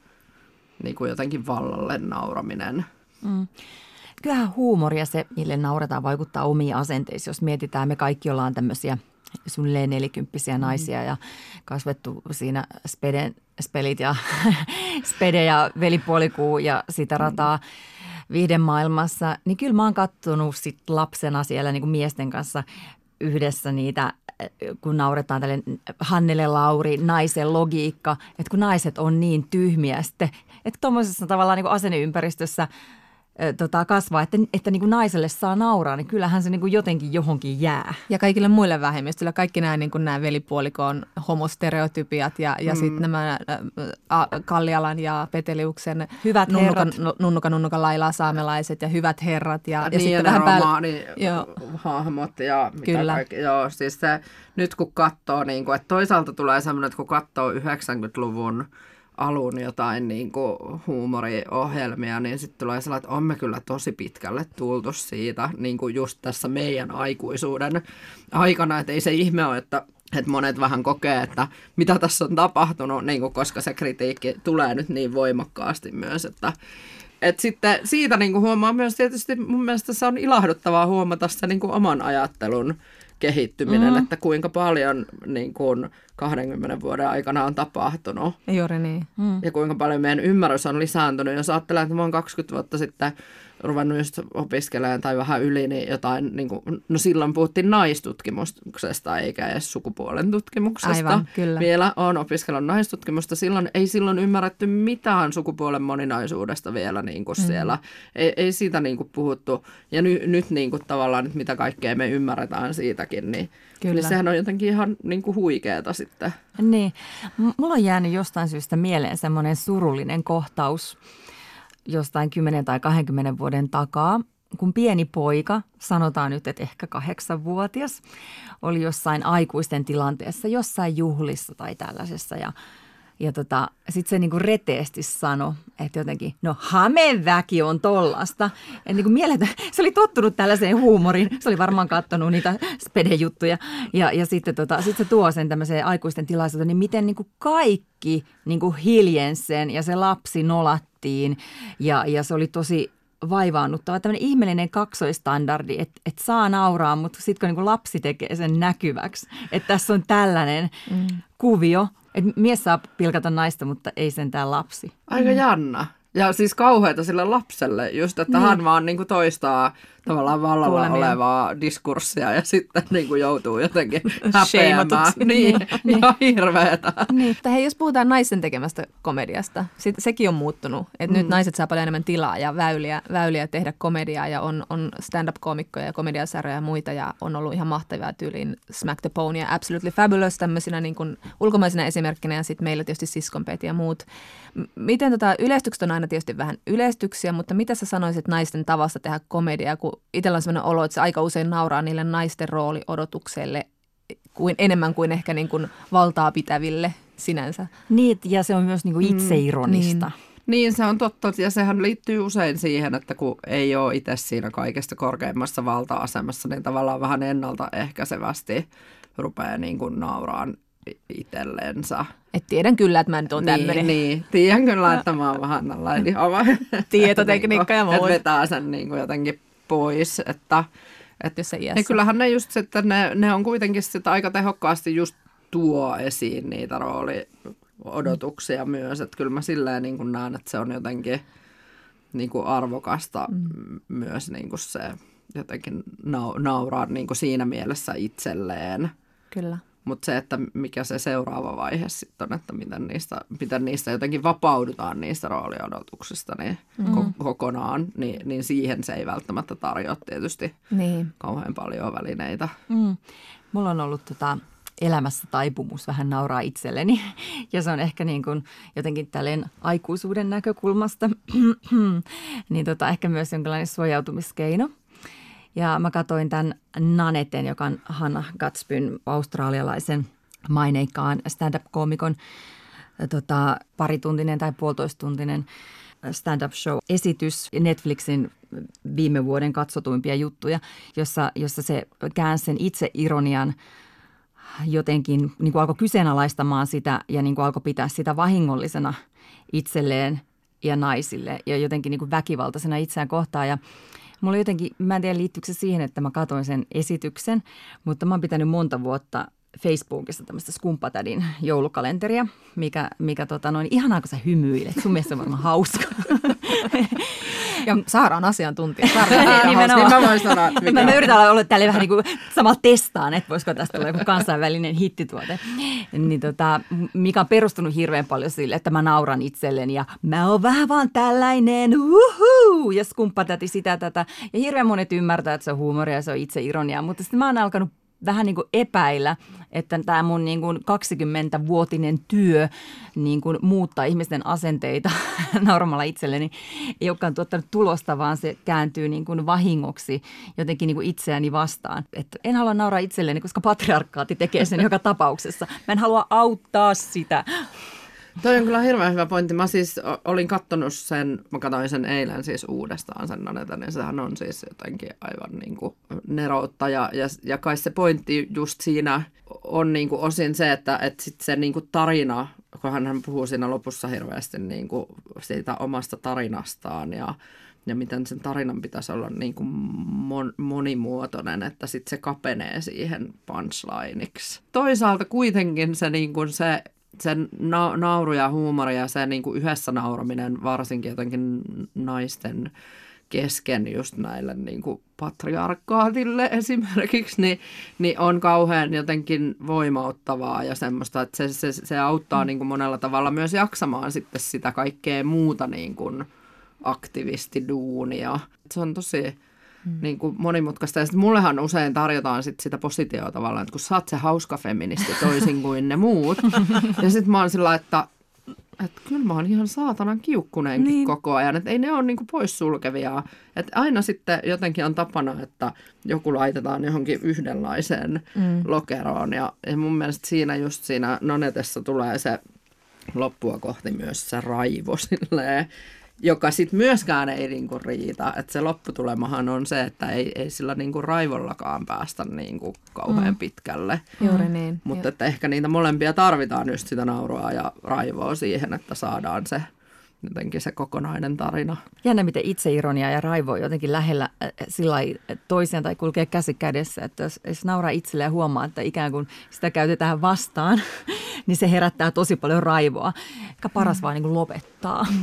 niinku jotenkin vallalle nauraminen.
Kyllähän huumori ja se, mille nauretaan, vaikuttaa omiin asenteisiin. Jos mietitään, me kaikki ollaan tämmöisiä suunnilleen nelikymppisiä naisia ja kasvettu siinä speden, spelit ja [LAUGHS] spede ja velipuolikuu ja sitä rataa viihdemaailmassa. Niin kyllä mä oon kattonut sit lapsena siellä niin kuin miesten kanssa yhdessä niitä, kun nauretaan tälle Hannele Lauri, naisen logiikka, että kun naiset on niin tyhmiä sitten, että tuommoisessa tavallaan niin kuin asenneympäristössä tota, kasvaa, että, että niin kuin naiselle saa nauraa, niin kyllähän se niin kuin jotenkin johonkin jää.
Ja kaikille muille vähemmistöille, kaikki nämä, niin kuin nämä velipuolikon homostereotypiat ja, ja mm. sitten nämä ä, Kallialan ja Peteliuksen
Hyvät
nunnuka,
herrat.
nu- nunnuka, nunnuka lailaa saamelaiset ja hyvät herrat. Ja, ja,
niin,
sitten
ja
vähän päälle. Joo.
hahmot ja mitä
Kyllä.
kaikki. Joo, siis se, nyt kun katsoo, niin kuin, että toisaalta tulee semmoinen, että kun katsoo 90-luvun alun jotain niin kuin huumoriohjelmia, niin sitten tulee sellainen, että on me kyllä tosi pitkälle tultu siitä niin kuin just tässä meidän aikuisuuden aikana, että ei se ihme ole, että että monet vähän kokee, että mitä tässä on tapahtunut, niin kuin, koska se kritiikki tulee nyt niin voimakkaasti myös, että et sitten siitä niin kuin huomaa myös tietysti, mun mielestä se on ilahduttavaa huomata se niin kuin oman ajattelun kehittyminen, mm. että kuinka paljon niin kuin 20 vuoden aikana on tapahtunut
Juuri niin.
Mm.
ja kuinka paljon meidän ymmärrys on lisääntynyt. Jos ajattelee, että mä oon 20 vuotta sitten ruvennut just opiskelemaan tai vähän yli, niin jotain, niin kuin, no silloin puhuttiin naistutkimuksesta eikä edes sukupuolen tutkimuksesta.
Aivan, kyllä.
Vielä on opiskellut naistutkimusta. Silloin ei silloin ymmärretty mitään sukupuolen moninaisuudesta vielä niin kuin mm. siellä. Ei, ei siitä niin kuin puhuttu. Ja ny, nyt niin kuin tavallaan, että mitä kaikkea me ymmärretään siitäkin, niin
Kyllä.
Niin sehän on jotenkin ihan niin kuin huikeeta sitten.
Niin. M- Mulla on jäänyt jostain syystä mieleen semmoinen surullinen kohtaus jostain 10 tai 20 vuoden takaa, kun pieni poika, sanotaan nyt, että ehkä kahdeksanvuotias, oli jossain aikuisten tilanteessa, jossain juhlissa tai tällaisessa ja ja tota, sitten se niinku reteesti sanoi, että jotenkin, no hameväki on tollasta. Et niinku mieletön, se oli tottunut tällaiseen huumoriin. Se oli varmaan katsonut niitä spedejuttuja. Ja, ja sitten tota, sit se tuo sen tämmöiseen aikuisten tilaisuuteen, niin miten niinku kaikki niinku hiljensi sen ja se lapsi nolattiin. Ja, ja se oli tosi vaivaannuttava, tämmöinen ihmeellinen kaksoistandardi, että, että saa nauraa, mutta sitten kun niin lapsi tekee sen näkyväksi, että tässä on tällainen mm. kuvio, että mies saa pilkata naista, mutta ei sentään lapsi.
Aika jännä. Ja siis kauheata sille lapselle, just että niin. hän vaan niin kuin toistaa tavallaan vallalla Kuulemia. olevaa diskurssia ja sitten [LAUGHS] niin kuin joutuu jotenkin häpeämään. Niin, niin. [LAUGHS] ja hirveetä.
Niin. Mutta hei, jos puhutaan naisten tekemästä komediasta, sit, sekin on muuttunut. Että mm. nyt naiset saa paljon enemmän tilaa ja väyliä, väyliä tehdä komediaa ja on, on stand-up-komikkoja ja komediasarjoja ja muita ja on ollut ihan mahtavia tyyliin Smack the Pony ja Absolutely Fabulous tämmöisinä niin kuin ulkomaisina esimerkkinä ja sitten meillä tietysti Siskonpet ja muut. Miten tota, yleistykset on aina tietysti vähän yleistyksiä, mutta mitä sä sanoisit naisten tavasta tehdä komediaa, kun itsellä on sellainen olo, että se aika usein nauraa niille naisten rooliodotukselle kuin, enemmän kuin ehkä niin kuin valtaa pitäville sinänsä.
Niin, ja se on myös niin kuin mm, itseironista.
Mm, niin. Niin, se on totta. Ja sehän liittyy usein siihen, että kun ei ole itse siinä kaikesta korkeimmassa valta-asemassa, niin tavallaan vähän ennaltaehkäisevästi rupeaa niin kuin nauraan itsellensä.
Et tiedän kyllä, että mä nyt oon tämmöinen.
Niin, niin, tiedän kyllä, että mä oon vähän tällainen [LAUGHS]
Tietotekniikka ja muu. [LAUGHS]
Että vetää sen niin kuin jotenkin pois, että et, Jos se niin kyllähän ne just sitten, ne, ne on kuitenkin sitten aika tehokkaasti just tuo esiin niitä rooliodotuksia mm. myös, että kyllä mä silleen niin kuin näen, että se on jotenkin niin kuin arvokasta mm. myös niin kuin se jotenkin nauraa niin kuin siinä mielessä itselleen.
Kyllä.
Mutta se, että mikä se seuraava vaihe sitten on, että miten niistä, miten niistä jotenkin vapaudutaan niistä rooliodotuksista niin mm. ko- kokonaan, niin, niin siihen se ei välttämättä tarjoa tietysti niin. kauhean paljon välineitä. Mm.
Mulla on ollut tota, elämässä taipumus vähän nauraa itselleni [LAUGHS] ja se on ehkä niin kuin jotenkin tälleen aikuisuuden näkökulmasta, [CLEARS THROAT] niin tota, ehkä myös jonkinlainen suojautumiskeino – ja mä katsoin tämän Naneten, joka on Hanna Gatsbyn australialaisen maineikkaan stand-up-koomikon tota, parituntinen tai puolitoistuntinen stand-up show esitys Netflixin viime vuoden katsotuimpia juttuja, jossa, jossa se käänsi sen itse ironian jotenkin niin kuin alkoi kyseenalaistamaan sitä ja niin kuin alkoi pitää sitä vahingollisena itselleen ja naisille ja jotenkin niin kuin väkivaltaisena itseään kohtaan. Ja Mulla jotenkin, mä en tiedä liittyykö se siihen, että mä katsoin sen esityksen, mutta mä oon pitänyt monta vuotta Facebookissa tämmöistä skumpatädin joulukalenteria, mikä, mikä tota noin, ihanaa kun sä hymyilet, sun mielestä on varmaan hauska. [LAUGHS]
Ja Saara on asiantuntija.
Saara niin mä voin sanoa,
mikä Mä yritän olla tälle vähän niin kuin samalla testaan, että voisiko tästä tulla joku kansainvälinen hittituote. Niin tota, mikä on perustunut hirveän paljon sille, että mä nauran itselleni ja mä oon vähän vaan tällainen, uhu, ja skumppatäti sitä tätä. Ja hirveän monet ymmärtää, että se on huumoria ja se on itse ironia, mutta sitten mä oon alkanut vähän niin kuin epäillä, että tämä mun niin kuin 20-vuotinen työ niin kuin muuttaa ihmisten asenteita [LAUGHS] nauramalla itselleni ei olekaan tuottanut tulosta, vaan se kääntyy niin kuin vahingoksi jotenkin niin kuin itseäni vastaan. Että en halua nauraa itselleni, koska patriarkaatti tekee sen [LAUGHS] joka tapauksessa. Mä en halua auttaa sitä.
Toi on kyllä hirveän hyvä pointti. Mä siis olin kattonut sen, mä katsoin sen eilen siis uudestaan sen Naneta, niin sehän on siis jotenkin aivan niin kuin neroutta. Ja, ja, ja kai se pointti just siinä on niin kuin osin se, että, että sit se niin kuin tarina, kun hän puhuu siinä lopussa hirveästi niin kuin siitä omasta tarinastaan ja ja miten sen tarinan pitäisi olla niin kuin mon, monimuotoinen, että sitten se kapenee siihen punchlineiksi. Toisaalta kuitenkin se, niin kuin se se na- nauru ja huumori ja se niin kuin yhdessä nauraminen varsinkin jotenkin naisten kesken just näille niin kuin patriarkaatille [LAUGHS] esimerkiksi, niin, niin on kauhean jotenkin voimauttavaa ja semmoista, että se, se, se auttaa mm. niin kuin monella tavalla myös jaksamaan sitten sitä kaikkea muuta niin kuin aktivistiduunia. Se on tosi mm. niin kuin monimutkaista. Ja sitten mullehan usein tarjotaan sit sitä positioa tavallaan, että kun sä oot se hauska feministi toisin kuin ne muut. [LAUGHS] ja sitten mä oon sillä että että kyllä mä oon ihan saatanan kiukkuneenkin niin. koko ajan, että ei ne ole niinku poissulkevia. Että aina sitten jotenkin on tapana, että joku laitetaan johonkin yhdenlaiseen mm. lokeroon. Ja, ja mun mielestä siinä just siinä nonetessa tulee se loppua kohti myös se raivo [LAUGHS] silleen, joka sitten myöskään ei niinku riitä. Että se lopputulemahan on se, että ei, ei sillä niinku raivollakaan päästä niinku kauhean mm. pitkälle.
Juuri niin.
Mutta että ehkä niitä molempia tarvitaan just sitä nauroa ja raivoa siihen, että saadaan se jotenkin se kokonainen tarina.
Jännä, miten itseironia ja raivo on jotenkin lähellä äh, sillä lailla, että toisiaan tai kulkee käsi kädessä. Että jos, jos nauraa itselle ja huomaa, että ikään kuin sitä käytetään vastaan, [LAUGHS] niin se herättää tosi paljon raivoa. Eikä paras vaan niin kuin lopettaa. [LAUGHS]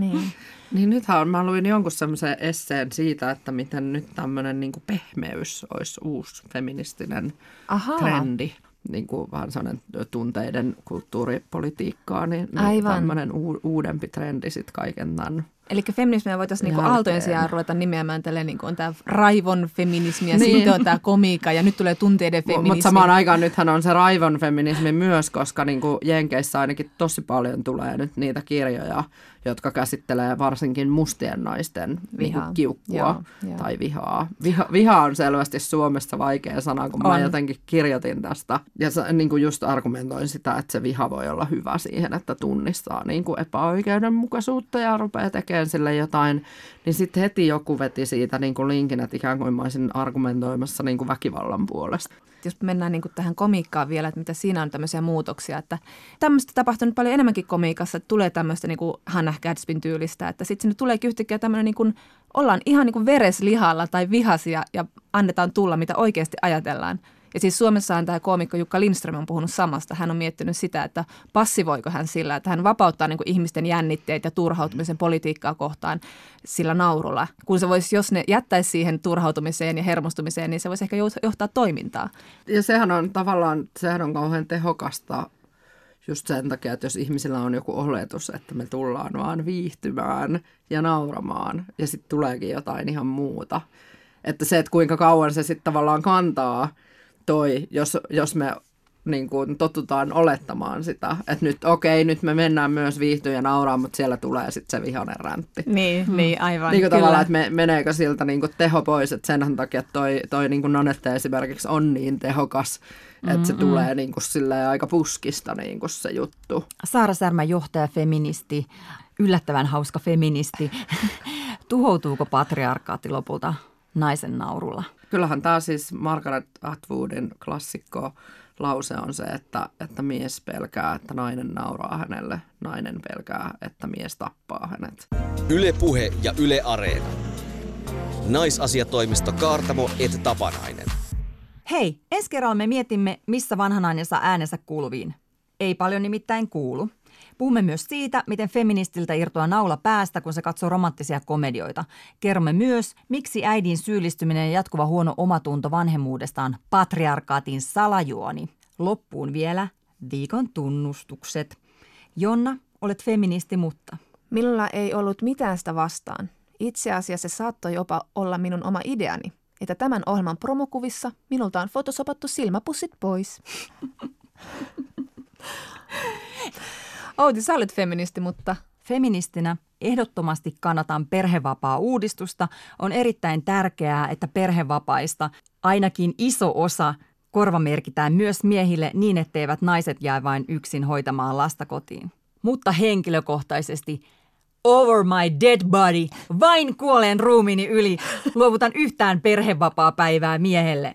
Niin.
Niin nythän mä luin jonkun semmoisen esseen siitä, että miten nyt tämmöinen niin pehmeys olisi uusi feministinen
Ahaa.
trendi. Niin kuin vähän sellainen tunteiden kulttuuripolitiikkaa, niin, niin
Aivan.
tämmöinen u- uudempi trendi sitten kaiken tämän.
Eli feminismiä voitaisiin niinku aaltojen sijaan ruveta nimeämään tälleen, niin on tämä raivon feminismi ja
Niin.
sitten on tämä komiikka ja nyt tulee tunteiden feminismi.
Mutta samaan aikaan nythän on se raivon feminismi myös, koska niin kuin Jenkeissä ainakin tosi paljon tulee nyt niitä kirjoja, jotka käsittelee varsinkin mustien naisten niin
Vihaa.
kuin kiukkua
Joo, joo.
tai vihaa. Viha, viha on selvästi Suomessa vaikea sana, kun mä
On.
jotenkin kirjoitin tästä. Ja niin kuin just argumentoin sitä, että se viha voi olla hyvä siihen, että tunnistaa niin kuin epäoikeudenmukaisuutta ja rupeaa tekemään sille jotain. Niin sitten heti joku veti siitä niin kuin linkin, että ikään kuin mä olisin argumentoimassa niin kuin väkivallan puolesta.
jos mennään niin tähän komiikkaan vielä, että mitä siinä on tämmöisiä muutoksia, että tämmöistä tapahtuu nyt paljon enemmänkin komiikassa, että tulee tämmöistä niin kuin Hannah Gadsbyn tyylistä, että sitten sinne tuleekin yhtäkkiä tämmöinen niin kuin, ollaan ihan niin kuin vereslihalla tai vihasia ja annetaan tulla, mitä oikeasti ajatellaan. Ja siis Suomessahan tämä koomikko Jukka Lindström on puhunut samasta. Hän on miettinyt sitä, että passivoiko hän sillä, että hän vapauttaa niin kuin ihmisten jännitteet ja turhautumisen politiikkaa kohtaan sillä naurulla. Kun se voisi, jos ne jättäisi siihen turhautumiseen ja hermostumiseen, niin se voisi ehkä johtaa toimintaa.
Ja sehän on tavallaan, sehän on kauhean tehokasta just sen takia, että jos ihmisillä on joku oletus, että me tullaan vaan viihtymään ja nauramaan ja sitten tuleekin jotain ihan muuta. Että se, että kuinka kauan se sitten tavallaan kantaa toi, jos, jos me niin kuin totutaan olettamaan sitä, että nyt okei, nyt me mennään myös viihtyä ja nauraa, mutta siellä tulee sitten se vihainen räntti.
Niin, hmm. niin aivan.
Niin kuin tavallaan, että me, meneekö siltä niin kuin teho pois, että sen takia toi, toi niin kuin Nanette esimerkiksi on niin tehokas, että
Mm,
se tulee niin kuin silleen aika puskista niin kuin se juttu.
Saara Särmä, johtaja, feministi, yllättävän hauska feministi. [LAUGHS] Tuhoutuuko patriarkaatti lopulta naisen naurulla?
Kyllähän tämä siis Margaret Atwoodin klassikko lause on se, että, että mies pelkää, että nainen nauraa hänelle, nainen pelkää, että mies tappaa hänet.
Yle Puhe ja Yle Areena. Naisasiatoimisto Kaartamo et Tapanainen.
Hei, ensi kerralla me mietimme, missä vanha nainen saa äänensä kuuluviin. Ei paljon nimittäin kuulu. Puhumme myös siitä, miten feministiltä irtoaa naula päästä, kun se katsoo romanttisia komedioita. Kerromme myös, miksi äidin syyllistyminen ja jatkuva huono omatunto vanhemmuudestaan patriarkaatin salajuoni. Loppuun vielä viikon tunnustukset. Jonna, olet feministi, mutta
Minulla ei ollut mitään sitä vastaan. Itse asiassa se saattoi jopa olla minun oma ideani, että tämän ohjelman promokuvissa minulta on fotosopattu silmäpussit pois. [LAUGHS] Outi, sä olet feministi, mutta
Feministinä ehdottomasti kannatan perhevapaa-uudistusta. On erittäin tärkeää, että perhevapaista ainakin iso osa korvamerkitään myös miehille niin, etteivät naiset jää vain yksin hoitamaan lasta kotiin. Mutta henkilökohtaisesti over my dead body, vain kuolleen ruumiini yli, luovutan yhtään perhevapaa-päivää miehelle.